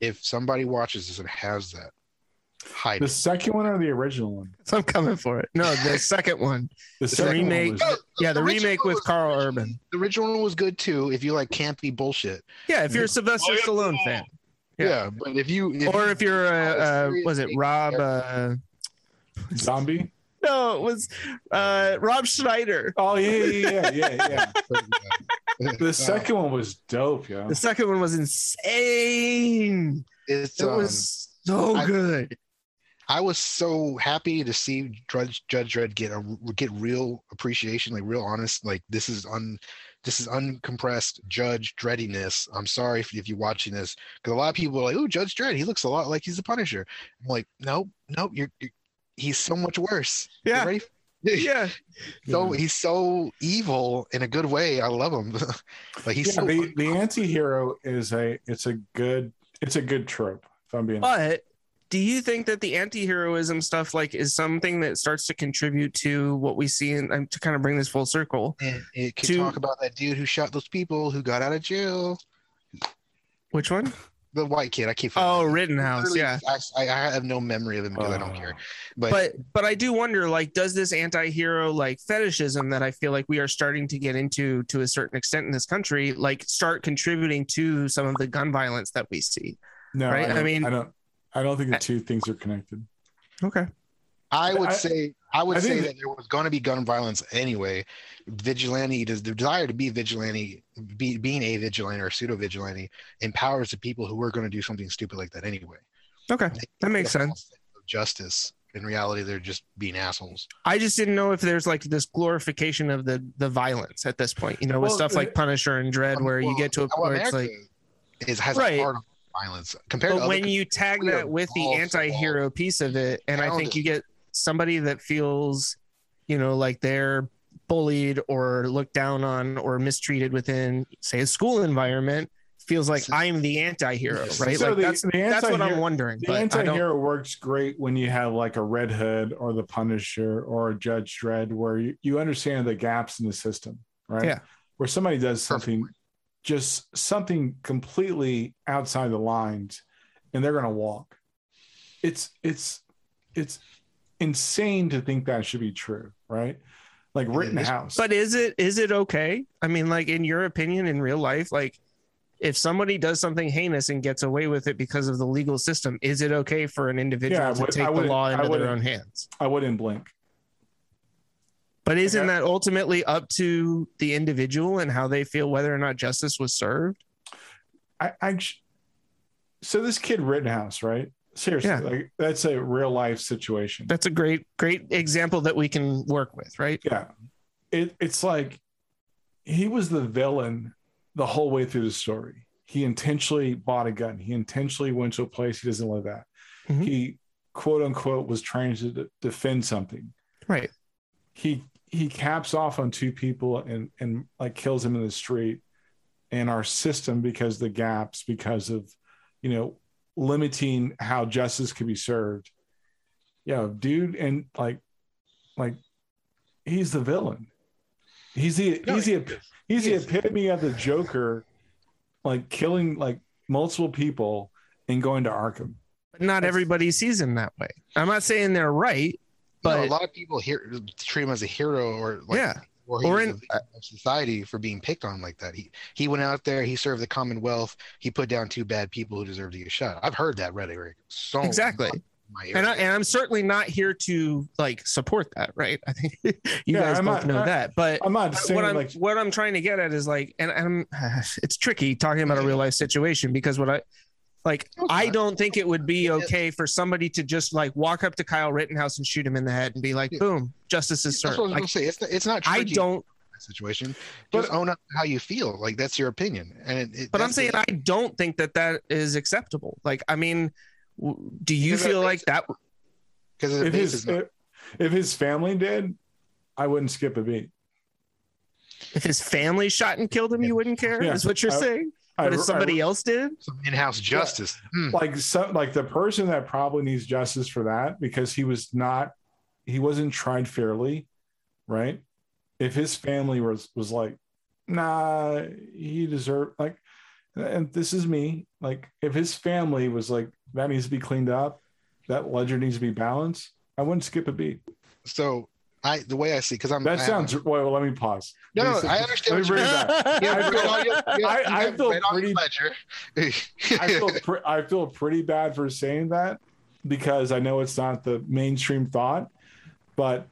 If somebody watches this and has that, hide The second one or the original one? So I'm coming for it. No, the second one. The, The second remake. One was, Yeah, the original remake with was- Karl Urban. The original one was good too. If you like campy bullshit, Yeah, if you're a Sylvester Stallone fan. yeah. Yeah. But if you, if Or if you're a, uh, was it Rob? Uh, zombie. no, it was uh, Rob Schneider. Oh yeah, yeah, yeah, yeah, yeah. The second one was dope, yo. The second one was insane. it's It um, was so I- good. I was so happy to see Judge Judge Dredd get a get real appreciation, like real honest. Like this is un this is uncompressed Judge Dreadiness. I'm sorry if, if you're watching this because a lot of people are like, "Oh, Judge Dredd, he looks a lot like he's the Punisher." I'm like, nope, nope. You're, you're he's so much worse. Yeah. ready? Yeah. So Yeah. he's so evil in a good way. I love him. like he's Yeah, so the, the anti-hero is a it's a good it's a good trope if i'm being But do you think that the anti-heroism stuff like is something that starts to contribute to what we see and um, to kind of bring this full circle? and it could to- talk about that dude who shot those people who got out of jail. Which one? The white kid. I keep. Oh. Rittenhouse. Literally, Yeah. I, I have no memory of him because I don't care. But, But but I do wonder like does this anti-hero like fetishism that I feel like we are starting to get into to a certain extent in this country like start contributing to some of the gun violence that we see? no right, I, I don't- mean- i don't i don't think the two things are connected Okay. I would I- say I would I say think- that there was going to be gun violence anyway. Vigilante does the desire to be vigilante, be, being a vigilante or pseudo vigilante empowers the people who are going to do something stupid like that anyway. Okay. That makes They get a sense. false sense of Justice. In reality, they're just being assholes. I just didn't know if there's like this glorification of the the violence at this point, you know, with Well, stuff like uh, Punisher and Dredd, um, where you get to a point where it's like, is has Right. a hard on violence compared but other when you tag that with the anti-hero piece of it, and I think you get somebody that feels, you know, like they're bullied or looked down on or mistreated within, say, a school environment, feels like So- I'm the anti-hero, right? So like the- that's the that's what I'm wondering. the But I don't, anti-hero works great when you have like a red hood or the punisher or a judge dredd where you, you understand the gaps in the system right Yeah. where somebody does something just something completely outside the lines and they're going to walk it's it's it's insane to think that should be true right like it is. rittenhouse but is it is it okay? I mean, like in your opinion, in real life, like if somebody does something heinous and gets away with it because of the legal system, is it okay for an individual Yeah, I to take the wouldn't- law I into their own hands? i wouldn't blink But isn't Okay. that ultimately up to the individual and how they feel whether or not justice was served? I, I so this kid Rittenhouse, right? Seriously, Yeah. like that's a real life situation. That's a great, great example that we can work with, right? yeah, it, it's like he was the villain the whole way through the story. He intentionally bought a gun. He intentionally went to a place he doesn't live at. Mhm. He quote unquote was trying to d- defend something. Right. He he caps off on two people and and like kills him in the street. And our system, because the gaps, because of you know limiting how justice can be served. Yeah, dude, and like like he's the villain. He's the No, he's he the he's He the is. epitome of the Joker, like killing like multiple people and going to Arkham. But not That's- everybody sees him that way. I'm not saying they're right, But but a lot of people here treat him as a hero or like, yeah, or, he Or in- a victim of society for being picked on like that. He he went out there, he served the Commonwealth, he put down two bad people who deserve to get shot. I've heard that rhetoric so exactly. much in my And, I, and i'm certainly not here to like support that, right? I think you Yeah, guys I'm both not- know I- that. But I'm not saying what I'm like what I'm trying to get at is like, and I'm it's tricky talking about a real life situation because what I like, No, it's I don't think it would be okay for somebody to just like walk up to Kyle Rittenhouse and shoot him in the head and be like, Yeah. boom, justice is served. I was Like, gonna say. It's it's not I don't, in that situation. But- Just own up how you feel. Like that's your opinion. And it, it- but I'm saying the- I don't think that that is acceptable. Like, I mean, w- do you feel I- like that? because if his if, if his family did, I wouldn't skip a beat. If his family shot and killed him, you wouldn't care. Yeah. Is what you're I- saying? I- But if I- somebody else did, some in-house justice. Hmm. like so, like the person that probably needs justice for that because he was not he wasn't tried fairly, right? If his family was was like, nah, he deserved like, and this is me. Like, if his family was like, that needs to be cleaned up, that ledger needs to be balanced. I wouldn't skip a beat. So I the way I see because I'm That I- sounds. Well, let me pause. no no I understand. Let me bring you're back. Yeah, I feel- yeah, I- I feel right on your pretty- ledger. I feel pre- I feel pretty bad for saying that because I know it's not the mainstream thought, but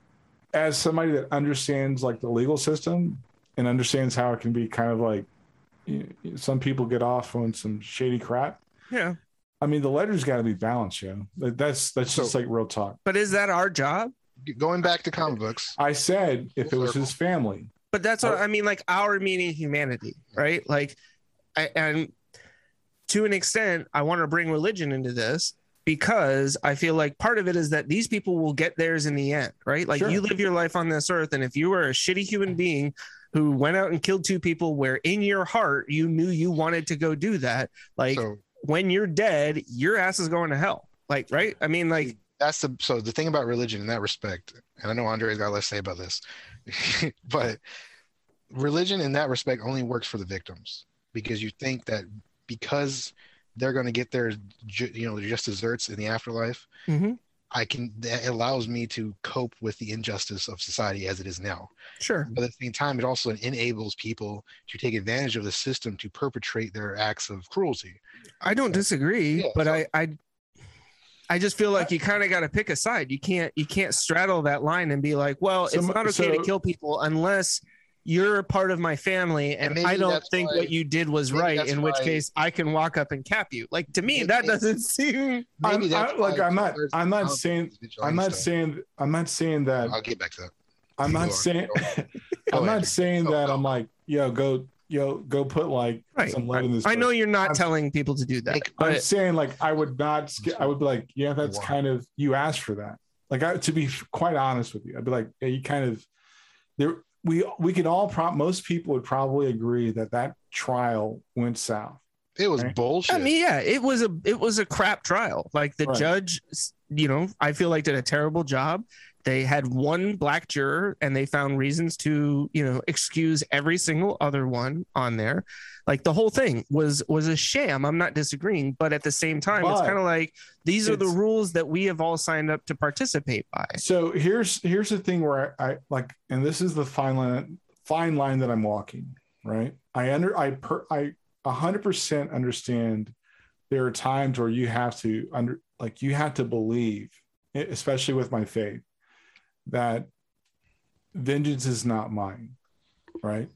as somebody that understands like the legal system and understands how it can be kind of like you know, some people get off on some shady crap. Yeah. I mean, the ledger's got to be balanced, yo. That- That's that's just like real talk. But is that our job? Going back to comic books, I said if it was his family, But that's what. I mean, like our meaning humanity, right? Like, I, and to an extent, I want to bring religion into this because I feel like part of it is that these people will get theirs in the end, right? Like Sure. you live your life on this earth, and if you were a shitty human being who went out and killed two people, where in your heart you knew you wanted to go do that, like so when you're dead, your ass is going to hell. Like, right? I mean, like, that's the so the thing about religion in that respect, and I know Andre's got less to say about this, but religion in that respect only works for the victims because you think that because they're going to get their ju- you know just desserts in the afterlife, Mhm. I can that allows me to cope with the injustice of society as it is now. sure. But at the same time, it also enables people to take advantage of the system to perpetrate their acts of cruelty. I don't disagree, Yeah, but so- I, I I just feel like you kind of got to pick a side. You can't you can't straddle that line and be like, well, it's not okay to kill people unless you're part of my family and, And I don't think why- what you did was right. that's In which why- case, I can walk up and cap you. Like to me, Maybe- that doesn't seem. I'm, that's I, like I'm not I'm not saying I'm not stuff. saying I'm not saying that I'll get back to that. I'm not saying I'm not saying that. I'm like yo go yo go put like Right. some lead in this. I know you're not I'm- telling people to do that, Make- I'm but saying like I would not I would be like yeah that's Why? kind of you asked for that. Like I, to be quite honest with you, I'd be like yeah, you kind of there we we could all pro- most people would probably agree that that trial went south. It was Right. bullshit. I mean, yeah, it was a it was a crap trial. Like the Right. judge, you know, I feel like did a terrible job. They had one black juror, and they found reasons to, you know, excuse every single other one on there. Like the whole thing was was a sham. I'm not disagreeing, but at the same time, it's kind of like these are the rules that we have all signed up to participate by. So here's here's the thing where I, I like, and this is the fine line fine line that I'm walking. Right, I under I per I a hundred percent understand. There are times where you have to under like you have to believe, especially with my faith, that vengeance is not mine. Right.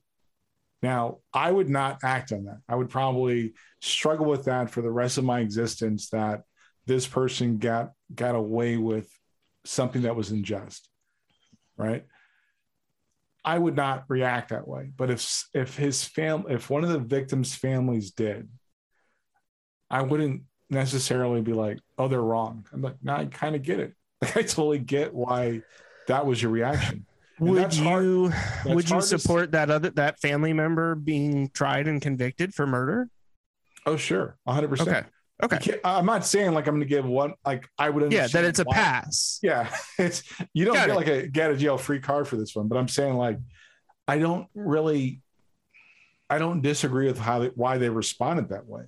Now, I would not act on that. I would probably struggle with that for the rest of my existence. That this person got got away with something that was unjust right i would not react that way but if if his fam if one of the victims families did i wouldn't necessarily be like oh they're wrong i'm like no i kind of get it like i totally get why that was your reaction. And Would you would you to support that other that family member being tried and convicted for murder? oh sure. 100% Okay, okay, i'm not saying like i'm gonna give one like i would yeah, that it's a why- pass. Yeah, it's you don't Got get it. like a get a jail free card for this one, but I'm saying like I don't really I don't disagree with how they, why they responded that way,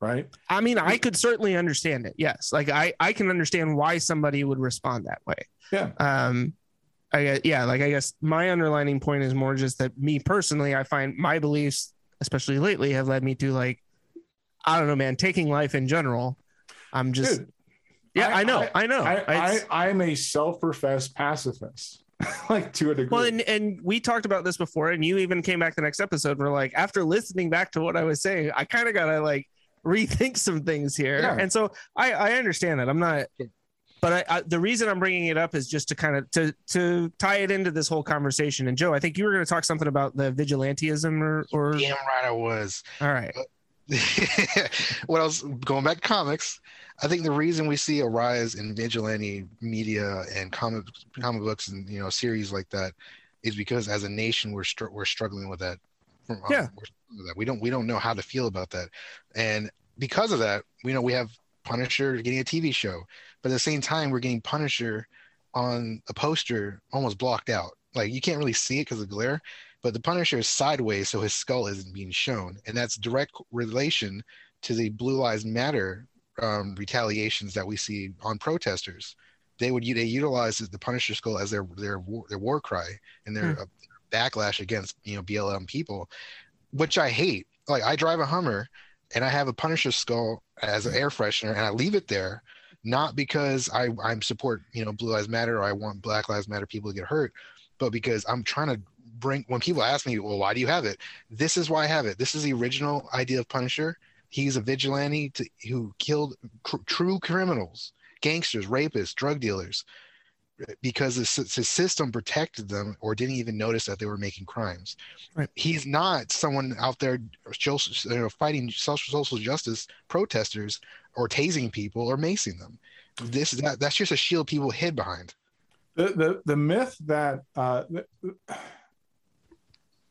right? I mean, I could certainly understand it. Yes, like I I can understand why somebody would respond that way. Yeah. Um, I yeah, like I guess my underlining point is more just that me personally, I find my beliefs, especially lately, have led me to like, I don't know, man, taking life in general. I'm just Dude, yeah, I, know, I, know. I, I I'm a self-professed pacifist, like to a degree. well, and, and we talked about this before, and you even came back the next episode. We're like, after listening back to what I was saying, I kind of gotta like rethink some things here. Yeah. And so I, I understand that. I'm not, but I, I, the reason I'm bringing it up is just to kind of to to tie it into this whole conversation. And Joe, I think you were going to talk something about the vigilantism, or or Damn right I was. all right, what else? Going back to comics, I think the reason we see a rise in vigilante media and comic comic books and you know series like that is because as a nation we're str- we're struggling with that. From- Yeah. we're struggling with that. we don't we don't know how to feel about that, and because of that, we know we have Punisher getting a TV show, but at the same time we're getting Punisher on a poster almost blocked out. Like you can't really see it because of glare, but the Punisher is sideways, so his skull isn't being shown, and that's direct relation to the Blue Lives Matter um, retaliations that we see on protesters. They would they utilize the Punisher skull as their their war, their war cry and their uh, backlash against you know BLM people, which I hate. Like I drive a Hummer, and I have a Punisher skull as an air freshener, and I leave it there, not because I I'm support you know Blue Lives Matter or I want Black Lives Matter people to get hurt, but because I'm trying to bring. When people ask me, well, why do you have it? This is why I have it. This is the original idea of Punisher. He's a vigilante to, who killed cr- true criminals, gangsters, rapists, drug dealers, because the, the system protected them or didn't even notice that they were making crimes. Right. He's not someone out there just, you know, fighting social social justice protesters or tasing people or macing them. This that, that's just a shield people hid behind. the the the myth that uh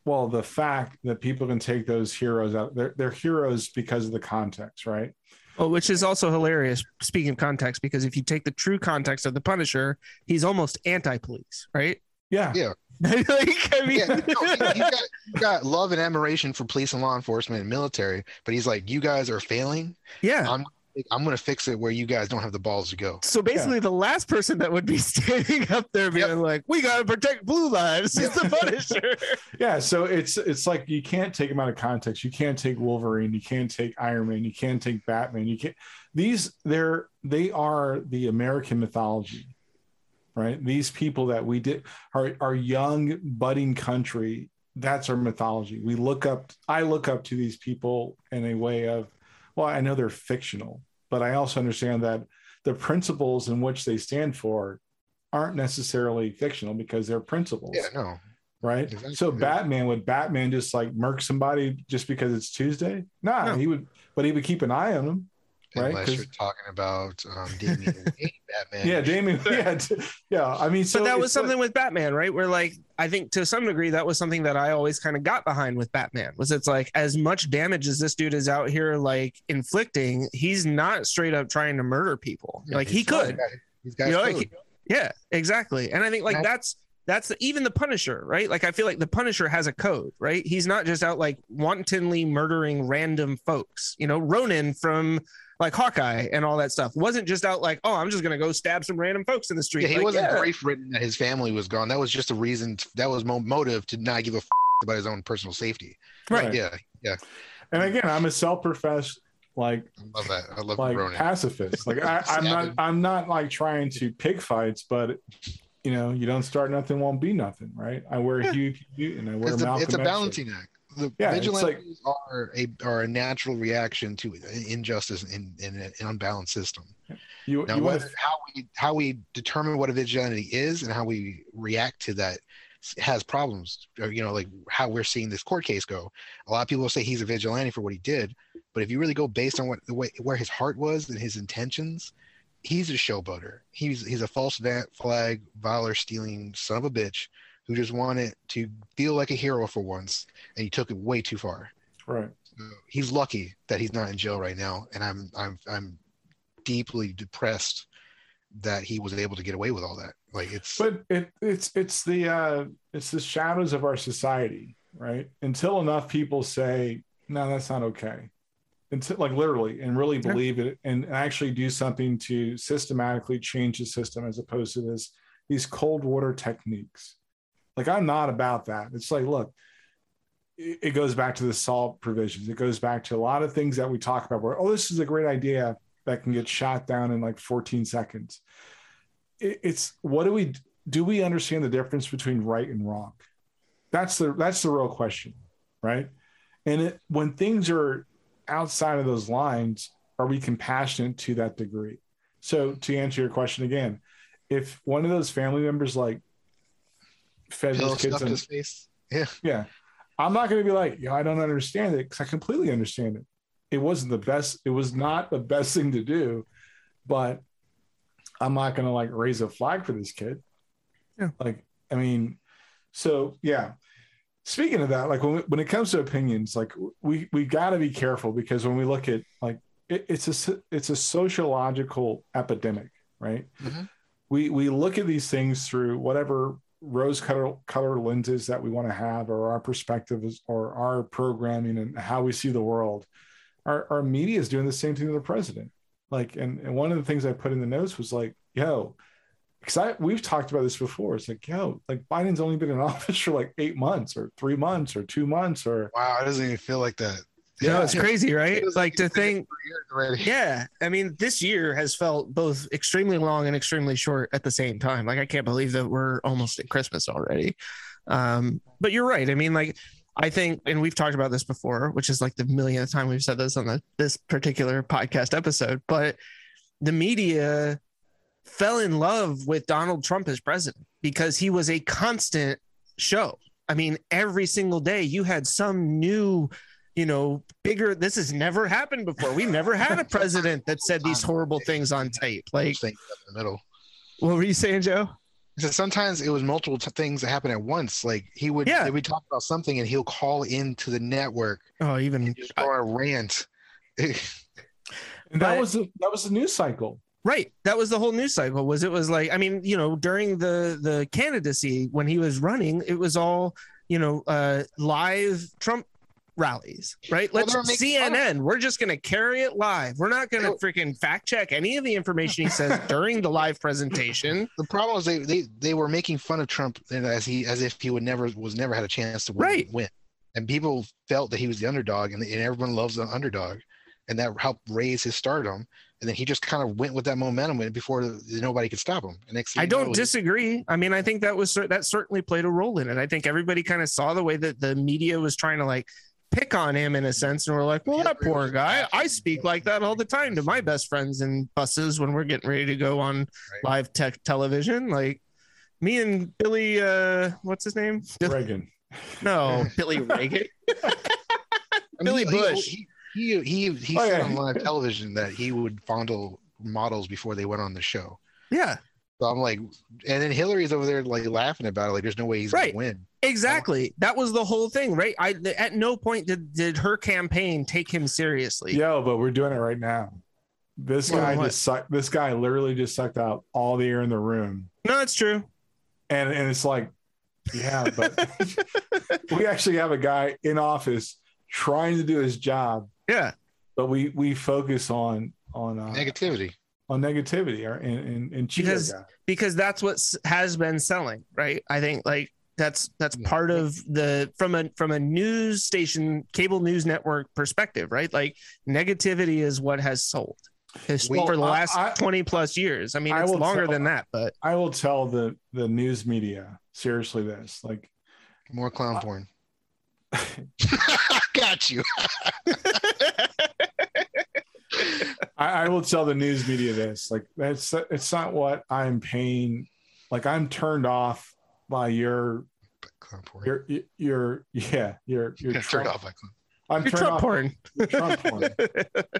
well the fact that people can take those heroes out they're, they're heroes because of the context right Well, which is also hilarious. Speaking of context, because if you take the true context of the Punisher, he's almost anti-police, right? yeah Yeah. like, I mean, Yeah, no, he, got, he's got love and admiration for police and law enforcement and military, but he's like, you guys are failing. yeah. I'm I'm gonna fix it where you guys don't have the balls to go. So basically, the last person that would be standing up there being like, "We got to protect blue lives," is the Punisher. yeah so it's it's like you can't take them out of context. You can't take wolverine. You can't take iron man. You can't take batman. You can't these they're they are the american mythology right? These people that we did our our young budding country that's our mythology. We look up i look up to these people in a way of well i know they're fictional but i also understand that the principles in which they stand for aren't necessarily fictional because they're principles Yeah, no. right? Exactly. So Batman would Batman just like murk somebody just because it's Tuesday? Nah, No. he would, but he would keep an eye on them. Right, Unless 'cause- you're talking about um, Damian Wayne, Batman. Yeah, Damian. Yeah, yeah. I mean, so but that was it's like- something with Batman, right? Where like I think to some degree that was something that I always kind of got behind with Batman. Was it's like as much damage as this dude is out here like inflicting, he's not straight up trying to murder people. Yeah, like he he's got- could. He's got You know, like, yeah, exactly. And I think like And that's that's the, even the Punisher, right? Like I feel like the Punisher has a code, right? He's not just out like wantonly murdering random folks. You know, Ronin from like Hawkeye and all that stuff wasn't just out like, oh, I'm just gonna go stab some random folks in the street. yeah, he Like, wasn't yeah. grief ridden that his family was gone. That was just a reason. That was mo- motive to not give a f- about his own personal safety. Right. Yeah, yeah. And again, I'm a self-professed like I love that. I love like Ronin. pacifist. Like I, I'm not I'm not like trying to pick fights, but you know, you don't start nothing, won't be nothing, right? I wear Yeah. Hugh Hugh and I wear It's a, Malcolm it's a X. balancing act. The Yeah, vigilantes are a are a natural reaction to injustice in, in an unbalanced system. You, Now, you wanna- how we how we determine what a vigilante is and how we react to that has problems. Or, you know, like how we're seeing this court case go. A lot of people say he's a vigilante for what he did, but if you really go based on what the way where his heart was and his intentions, he's a showboater. He's he's a false flag, valor stealing son of a bitch who just wanted to feel like a hero for once, and he took it way too far. right. So he's lucky that he's not in jail right now, and I'm I'm I'm deeply depressed that he was able to get away with all that. Like it's but it, it's it's the uh it's the shadows of our society right until enough people say no that's not okay until like literally and really believe it and actually do something to systematically change the system as opposed to this these cold water techniques like i'm not about that. It's like look it, goes back to the SALT provisions. It goes back to a lot of things that we talk about where oh this is a great idea that can get shot down in like 14 seconds. It, it's what do we do we understand the difference between right and wrong? That's the that's the real question right? And it, when things are outside of those lines are we compassionate to that degree? So to answer your question again if one of those family members like fed those kids in, his face. Yeah, yeah. I'm not going to be like know i don't understand it because i completely understand it. It wasn't the best it was not the best thing to do but i'm not going to like raise a flag for this kid. Yeah. like i mean so yeah. Speaking of that like when, when it comes to opinions like we we got to be careful because when we look at like it, it's a it's a sociological epidemic right? Mhm. we we look at these things through whatever rose color, color lenses that we want to have or our perspectives or our programming and how we see the world our, our media is doing the same thing to the president like and, and one of the things i put in the notes was like yo because I we've talked about this before. It's like, yo, like Biden's only been in office for like eight months or three months or two months or wow, it doesn't even feel like that. You know, it's crazy, right? It Like to think, for years already. yeah. I mean, this year has felt both extremely long and extremely short at the same time. Like I can't believe that we're almost at Christmas already. Um, but you're right. I mean, like I think, and we've talked about this before, which is like the millionth time we've said this on the, this particular podcast episode. But the media fell in love with Donald Trump as president because he was a constant show. I mean, every single day you had some new, you know, bigger. This has never happened before. We've never had a president that said these horrible things on tape. Like, in the middle. what were you saying, Joe? So sometimes it was multiple t- things that happen at once. Like he would, Yeah. yeah. we talk about something and he'll call into the network Oh, even and just go on a rant. And that But- was the, that was the news cycle. Right. That was the whole news cycle. Was it was like I mean, you know, during the the candidacy when he was running, it was all, you know, uh live Trump rallies, right? Let's they were making fun of- CNN, we're just going to carry it live. We're not going to freaking fact check any of the information he says during the live presentation. the problem is they, they they were making fun of Trump and as he as if he would never was never had a chance to win, Right. win. And people felt that he was the underdog and, and everyone loves the underdog. And that helped raise his stardom. And then he just kind of went with that momentum before nobody could stop him. And next I don't disagree. I mean, I think that was that certainly played a role in it. I think everybody kind of saw the way that the media was trying to like pick on him in a sense, and we're like, "Well, that poor guy. I speak like that all the time to my best friends in buses when we're getting ready to go on live tech television." Like me and Billy, uh, what's his name? Reagan. no, Billy Reagan. I mean, Billy Bush. He he he, he Oh, said yeah. on live television that he would fondle models before they went on the show. Yeah, So I'm like, and then Hillary's over there like laughing about it, like there's no way he's Right. gonna win. exactly. That was the whole thing, right? I at no point did did her campaign take him seriously. Yo, but we're doing it right now. This Well, guy what? just sucked. This guy literally just sucked out all the air in the room, No, it's true. and and it's like, yeah, but we actually have a guy in office trying to do his job, Yeah. but we we focus on on uh, Negativity. On negativity or and and, and Because- guy. because that's what has been selling right i think like that's that's Yeah. part of the from a from a news station cable news network perspective right like negativity is what has sold His- We- for the last I- 20 plus years i mean I it's will longer tell- than that but I will tell the the news media seriously this like More clown porn. Got you. I, I will tell the news media this like that's it's not what I'm paying like I'm turned off by your Clown porn. your your yeah your your Yeah, Trump, turned off by clown. I'm You're Trump off porn by Trump porn.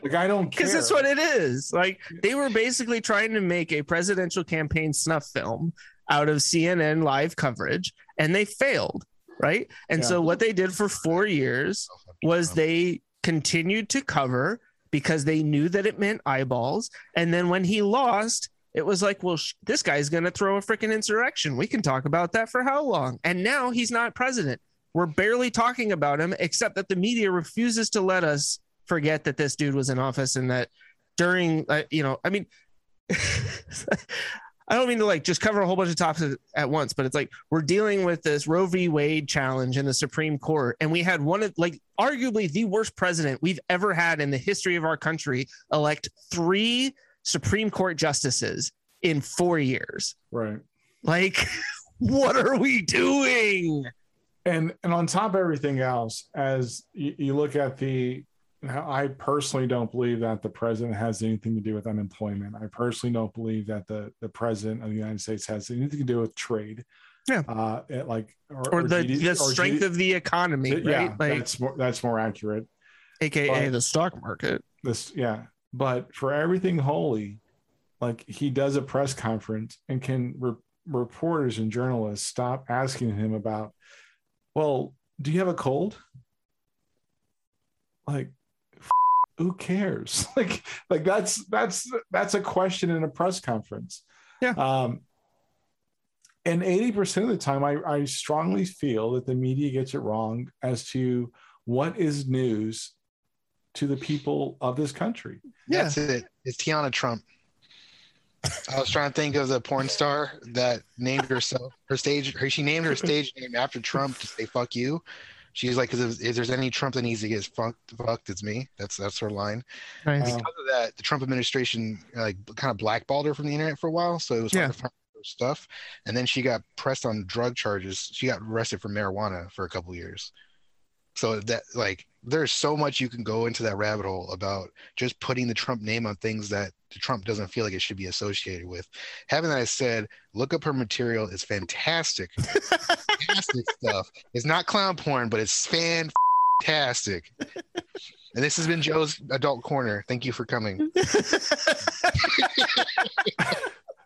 Like I don't care. because that's what it is like they were basically trying to make a presidential campaign snuff film out of cnn live coverage and they failed right and Yeah. so what they did for four years was they continued to cover because they knew that it meant eyeballs. And then when he lost, it was like, well, sh- this guy's going to throw a freaking insurrection. We can talk about that for how long? And now he's not president. We're barely talking about him, except that the media refuses to let us forget that this dude was in office and that during, uh, you know, I mean, I don't mean to like just cover a whole bunch of topics at once, but it's like we're dealing with this Roe v. Wade challenge in the Supreme Court, and we had one of like arguably the worst president we've ever had in the history of our country elect three Supreme Court justices in four years. right. Like, what are we doing? and and on top of everything else as you, you look at the i personally don't believe that the president has anything to do with unemployment i personally don't believe that the the president of the united states has anything to do with trade Yeah. uh like Or, the, GD the or strength GD of the economy, right? yeah like, that's more that's more accurate AKA but- the stock market. this yeah but for everything holy like he does a press conference and can re- reporters and journalists stop asking him about well do you have a cold like who cares like like that's that's that's a question in a press conference Yeah. um and 80% of the time I, I strongly feel that the media gets it wrong as to what is news to the people of this country Yeah. That's it. It's Tiana Trump. I was trying to think of the porn star that named herself her stage. Her, she named her stage name after Trump to say "fuck you." She's like, if, if there's any Trump that needs to get fucked, fucked, it's me. That's that's her line. Nice. Because of that, the Trump administration like kind of blackballed her from the internet for a while, so it was hard Yeah. to find her stuff. And then she got pressed on drug charges. She got arrested for marijuana for a couple years. So that like there's so much you can go into that rabbit hole about just putting the Trump name on things that Trump doesn't feel like it should be associated with. Having that said, look up her material. It's fantastic. fantastic stuff. It's not clown porn, but it's fantastic. And this has been Joe's Adult Corner. Thank you for coming.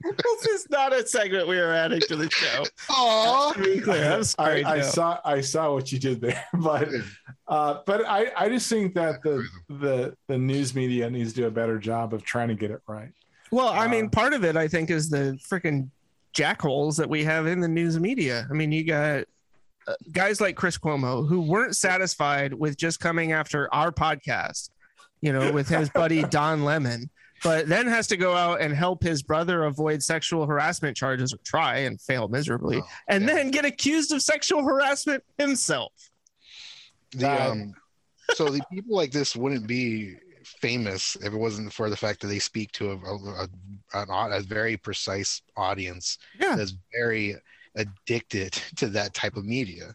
this is not a segment we are adding to the show. Oh, To be clear, I'm sorry. I Joe. saw I saw what you did there, but uh, but I, I just think that the the the news media needs to do a better job of trying to get it right. Well, I mean, Uh, part of it, I think, is the freaking jackholes that we have in the news media. I mean, you got uh, guys like Chris Cuomo who weren't satisfied with just coming after our podcast, you know, with his buddy Don Lemon, but then has to go out and help his brother avoid sexual harassment charges or try and fail miserably, Oh, and yeah. then get accused of sexual harassment himself. the um, so the people like this wouldn't be famous if it wasn't for the fact that they speak to a a, a, a very precise audience Yeah. that's very addicted to that type of media.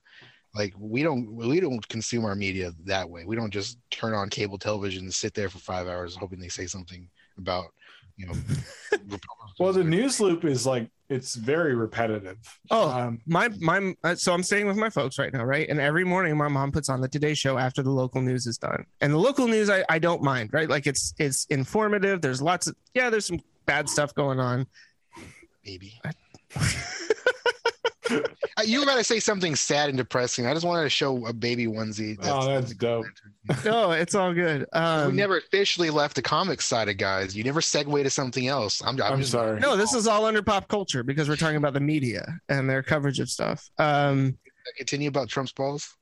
Like we don't we don't consume our media that way. We don't just turn on cable television and sit there for five hours hoping they say something about you know. Well, the news loop is like it's very repetitive. Oh, Um, my my uh, so I'm staying with my folks right now, right? And every morning my mom puts on the Today Show after the local news is done. And the local news I, I don't mind, right? Like it's it's informative. There's lots of yeah, there's some bad stuff going on. baby. Uh, you gotta say something sad and depressing. I just wanted to show a baby onesie. oh, that's dope. no, it's all good. Um, we never officially left the comic side of guys. You never segue to something else. I'm, I'm, I'm just sorry. no, this is all under pop culture because we're talking about the media and their coverage of stuff. Um, continue about Trump's balls.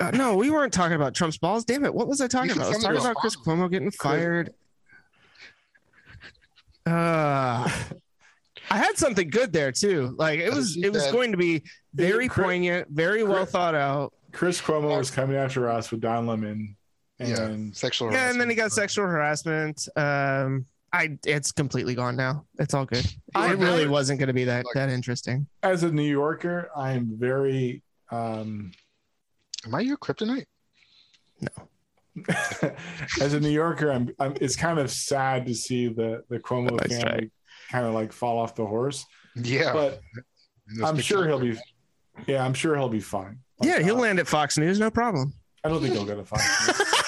uh, no, we weren't talking about Trump's balls. Damn it, what was I talking about? I was talking about about Chris Cuomo getting fired. Uh, I had something good there too. Like it was, what you it was going to be very Chris- poignant, very well thought out. Chris Cuomo was coming after us with Don Lemon, and yeah, sexual. Harassment. Yeah, and then he got sexual harassment. Um, I it's completely gone now. It's all good. I- It really wasn't going to be that that interesting. as a New Yorker, I am very um, Am I your kryptonite? No. as a New Yorker, I'm, I'm it's kind of sad to see the the Cuomo Nice try. family kind of like fall off the horse. Yeah, But I'm sure he'll be yeah, I'm sure he'll be fine. Like, Yeah, he'll uh, land at Fox News, no problem. I don't think he'll go to Fox.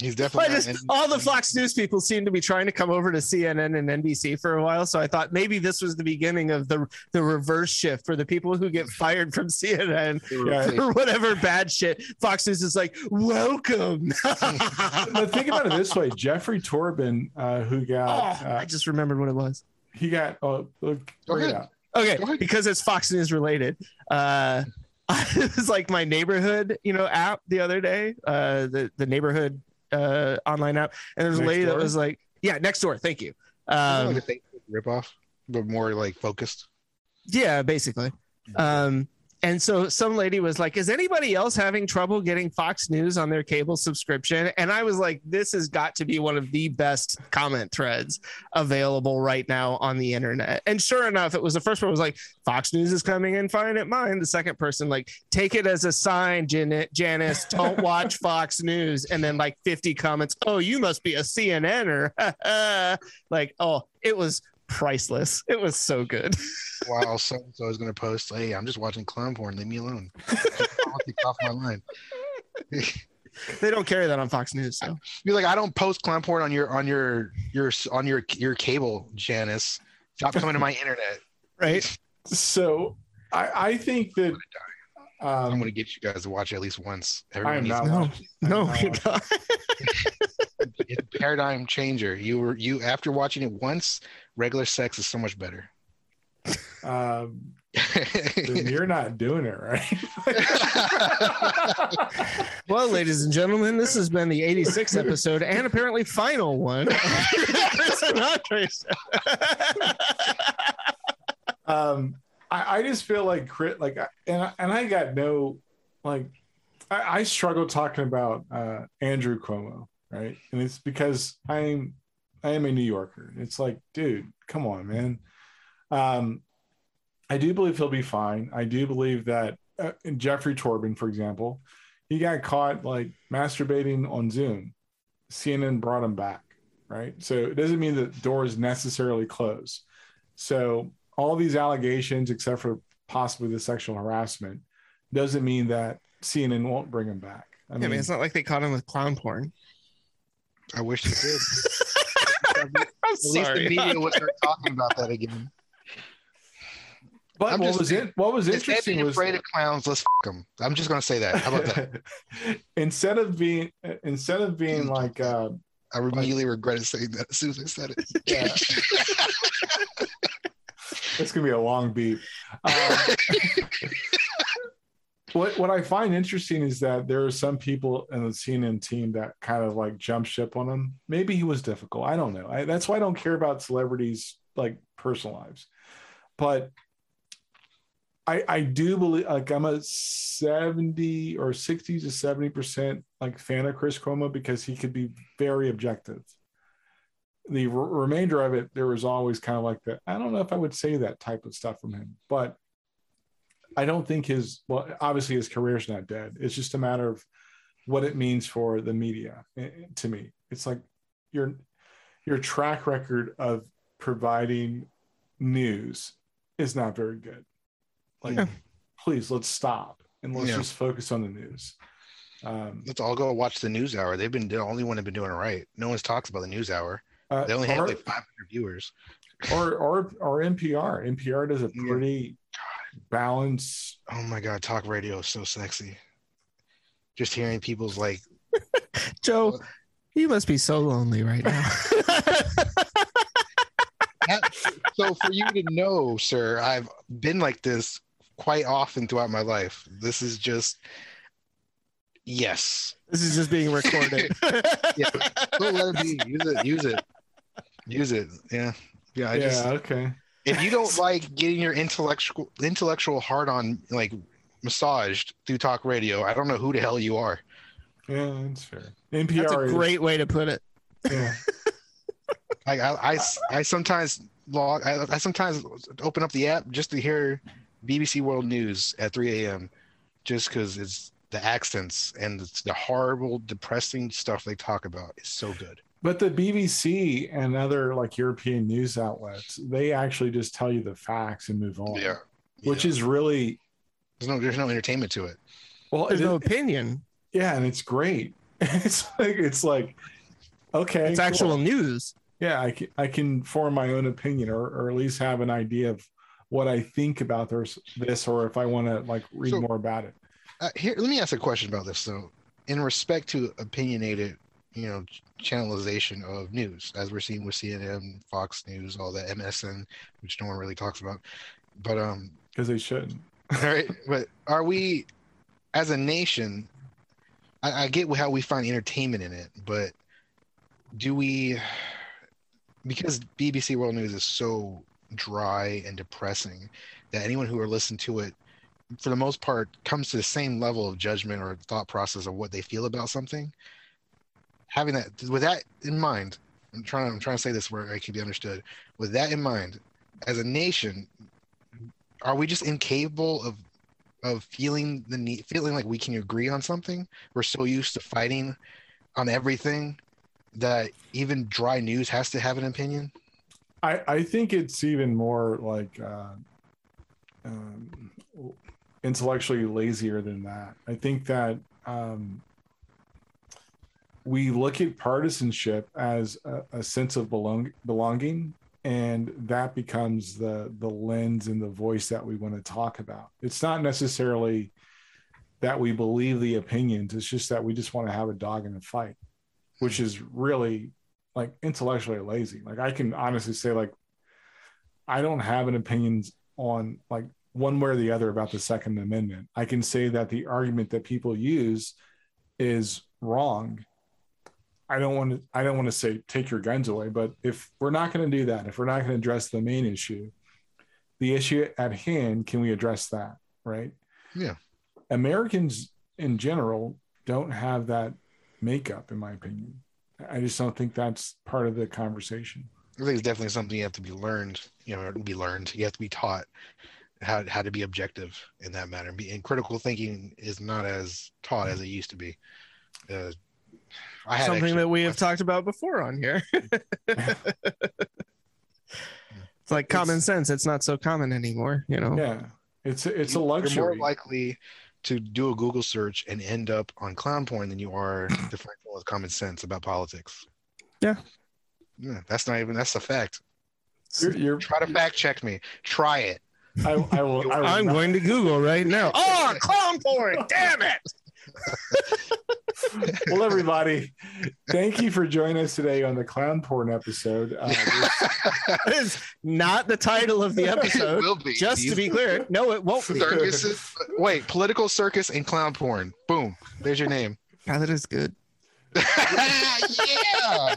He's definitely. just, and- all the Fox News people seem to be trying to come over to CNN and NBC for a while, so I thought maybe this was the beginning of the the reverse shift for the people who get fired from CNN Yeah. or whatever bad shit. Fox News is like, welcome. but think about it this way: Jeffrey Toobin, uh, who got Oh, uh, I just remembered what it was. he got oh look, Go bring it ahead. out. Okay, Go because it's Fox News related. Uh, it was like my neighborhood, you know, app the other day. Uh, the the neighborhood uh online app, and there's a lady that was like, "Yeah, next door, thank you." Um, like ripoff, but more like focused. yeah, basically. Um, and so some lady was like, "Is anybody else having trouble getting Fox News on their cable subscription?" And I was like, "This has got to be one of the best comment threads available right now on the internet." And sure enough, it was the first one was like, "Fox News is coming in fine at mine." The second person like, "Take it as a sign, Jan- Janice, don't watch Fox News." And then like 50 comments, "Oh, you must be a CNNer." like, oh, it was priceless. It was so good. While so and so is going to post, "Hey, I'm just watching clown porn. Leave me alone. Off my line." They don't carry that on Fox News, so. You're like, I don't post clown porn on your on your your on your your cable, Janice. Stop coming to my internet. right? So I, I think that I'm um, going to get you guys to watch it at least once. I Everyone am needs not No. I'm no, not you're not. it's a paradigm changer. You were you after watching it once, regular sex is so much better. Um, then you're not doing it right. Well, ladies and gentlemen, this has been the 86th episode and apparently final one. Chris and Andre Show. um, I, I just feel like crit like and I, and I got no like I, I struggle talking about uh, Andrew Cuomo, right? And it's because I'm I am a New Yorker. It's like, dude, come on, man. Um, I do believe he'll be fine. I do believe that uh, Jeffrey Toobin, for example, he got caught like masturbating on Zoom. CNN brought him back, right? So it doesn't mean that doors necessarily close. So all these allegations, except for possibly the sexual harassment, doesn't mean that CNN won't bring him back. I I mean, mean, it's not like they caught him with clown porn. I wish they did. I'm At least the media would start talking about that again. but I'm what just was saying, it? What was interesting being was afraid of clowns, let's f them. I'm just gonna say that. How about that? instead of being instead of being like uh, I immediately regretted saying that as soon as I said it. Yeah. it's gonna be a long beat. Um, what what I find interesting is that there are some people in the CNN team that kind of like jump ship on him. Maybe he was difficult. I don't know. I, that's why I don't care about celebrities like personal lives. But I I do believe like I'm a 70 or 60 to 70 percent like fan of Chris Cuomo because he could be very objective the remainder of it, there was always kind of like that. I don't know if I would say that type of stuff from him, but I don't think his, well, obviously his career's not dead. It's just a matter of what it means for the media eh, to me. It's like your, your track record of providing news is not very good. Like, Yeah. please let's stop and let's Yeah. just focus on the news. Um, Let's all go watch the news hour. They've been the only one have been doing it right. No one's talks about the news hour. uh, They only have like 500 viewers. or or or NPR. NPR does a Yeah. Pretty balanced. Oh my god, talk radio is so sexy. Just hearing people's like Joe, you must be so lonely right now. that- so for you to know, sir, I've been like this quite often throughout my life. This is just yes. this is just being recorded. Yeah. Go let it be. Use it. Use it. Use it. Yeah. Yeah. I yeah. just okay. If you don't like getting your intellectual intellectual heart on like massaged through talk radio, I don't know who the hell you are. Yeah, that's fair. NPR That's a is- great way to put it. yeah. I I, I, I sometimes log I, I sometimes open up the app just to hear BBC World News at 3 a.m. just because it's the accents and it's the horrible, depressing stuff they talk about is so good. But the BBC and other like European news outlets, they actually just tell you the facts and move on. Yeah. Which Yeah. is really there's no there's no entertainment to it. well. There's it- no opinion. yeah, and it's great. It's like it's like okay, It's cool. actual news. yeah, I can, I can form my own opinion or, or at least have an idea of what I think about this, this or if I want to like read So- more about it. Uh, here, let me ask a question about this though. In respect to opinionated, you know, channelization of news, as we're seeing with CNN, Fox News, all that MSN, which no one really talks about. But um, Because they shouldn't. all right. But are we, as a nation, I, I get how we find entertainment in it, but do we, because BBC World News is so dry and depressing that anyone who are listening to it, for the most part, comes to the same level of judgment or thought process of what they feel about something. Having that, with that in mind, I'm trying. I'm trying to say this where it can be understood. With that in mind, as a nation, are we just incapable of of feeling the need, feeling like we can agree on something? We're so used to fighting on everything that even dry news has to have an opinion. I, I think it's even more like uh, um, intellectually lazier than that. I think that um, we look at partisanship as a, a sense of belong, belonging, and that becomes the the lens and the voice that we want to talk about. It's not necessarily that we believe the opinions; it's just that we just want to have a dog in the fight, which is really like intellectually lazy. Like I can honestly say, like I don't have an opinion on like one way or the other about the Second Amendment. I can say that the argument that people use is wrong. I don't want to. I don't want to say take your guns away, but if we're not going to do that, if we're not going to address the main issue, the issue at hand, can we address that? Right. Yeah. Americans in general don't have that makeup, in my opinion. I just don't think that's part of the conversation. I think it's definitely something you have to be learned. You know, be learned. You have to be taught how how to be objective in that matter. And, be, and critical thinking is not as taught as it used to be. Uh, I had Something actually- that we have talked about before on here. it's like common sense. It's not so common anymore, you know? Yeah. It's it's a you- You're more likely to do a Google search and end up on clown porn than you are to differential with common sense about politics. Yeah. Yeah, that's not even that's a fact. You're, you're, Try to fact check me. Try it. I, I will. I will I'm not- going to Google right now. Oh, clown porn! Damn it! well, everybody, thank you for joining us today on the clown porn episode. Uh, That is not the title of the it episode. will be. Just to be clear, no, it won't be. circus. Wait, political circus and clown porn. Boom. There's your name. God, that is good. yeah.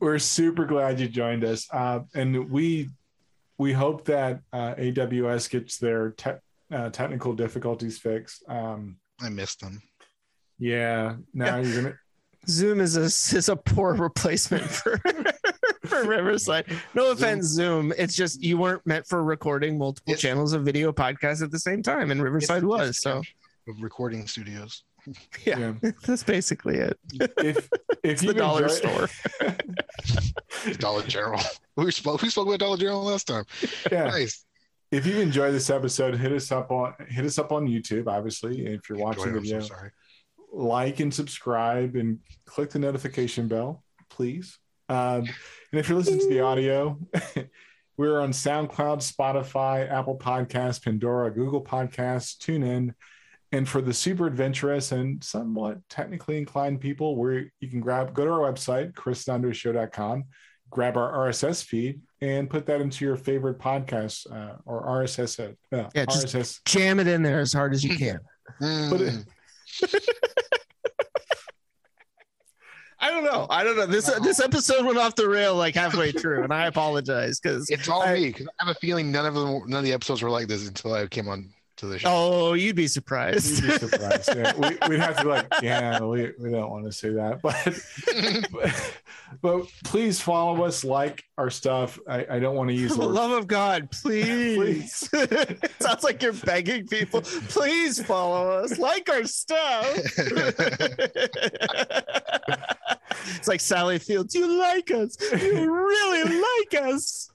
we're super glad you joined us, uh, and we we hope that uh, AWS gets their te- uh, technical difficulties fixed. Um, I missed them. yeah, now you're gonna. Zoom is a is a poor replacement for for Riverside. No offense, Zoom. It's just you weren't meant for recording multiple It's- channels of video podcasts at the same time, and Riverside It's- was. So of recording studios. yeah, that's basically it. If if It's the you've dollar enjoyed- store. Dollar General. We spoke. We spoke about Dollar General last time. yeah. Nice. If you enjoyed this episode, hit us up on hit us up on YouTube. Obviously, if you're watching the video, so sorry. like and subscribe and click the notification bell, please. Um, and if you're listening to the audio, we're on SoundCloud, Spotify, Apple Podcasts, Pandora, Google Podcasts, TuneIn. And for the super adventurous and somewhat technically inclined people, where you can grab, go to our website, chrisandreshow.com, grab our RSS feed, and put that into your favorite podcast uh, or RSS. Uh, Yeah, just- RSS. Jam it in there as hard as you can. But it-. I don't know. I don't know. This this episode went off the rail like halfway through, and I apologize because it's all I- me because I have a feeling none of them, none of the episodes were like this until I came on to the show. oh, you'd be surprised. You'd be surprised. Yeah, we, we'd have to be like, yeah, we, we don't want to say that, but but, but please follow us, like our stuff. I, I don't want to use For the the love of God, please. it sounds like you're begging people. Please follow us, like our stuff. it's like Sally Fields. You like us. You really like us.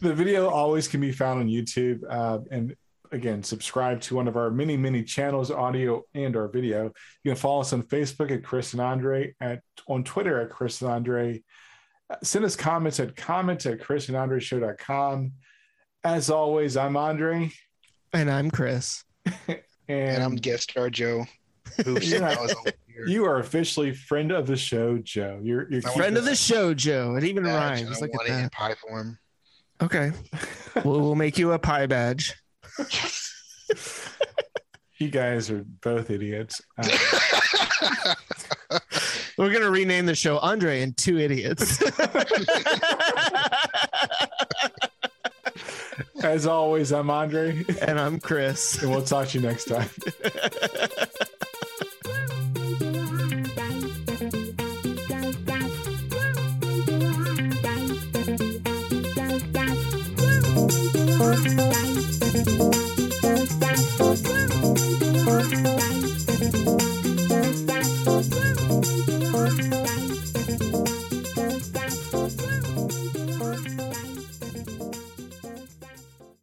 the video always can be found on YouTube. Uh, and again, subscribe to one of our many, many channels, audio and our video. You can follow us on Facebook at Chris and Andre, at on Twitter at Chris and Andre. Send us comments at comments at chrisandandreshow.com. As always, I'm Andre. And I'm Chris. And, and I'm guest star Joe. Who Yeah. I was over here. you are officially friend of the show, Joe. You're, you're Friend of the show, Joe. It even Badge, and rhymes. I Look at it in that. pie form. Okay. we'll, we'll make you a pie badge. You guys are both idiots. Uh, We're gonna rename the show Andre and Two Idiots. as always, I'm Andre, and I'm Chris. and we'll talk to you next time.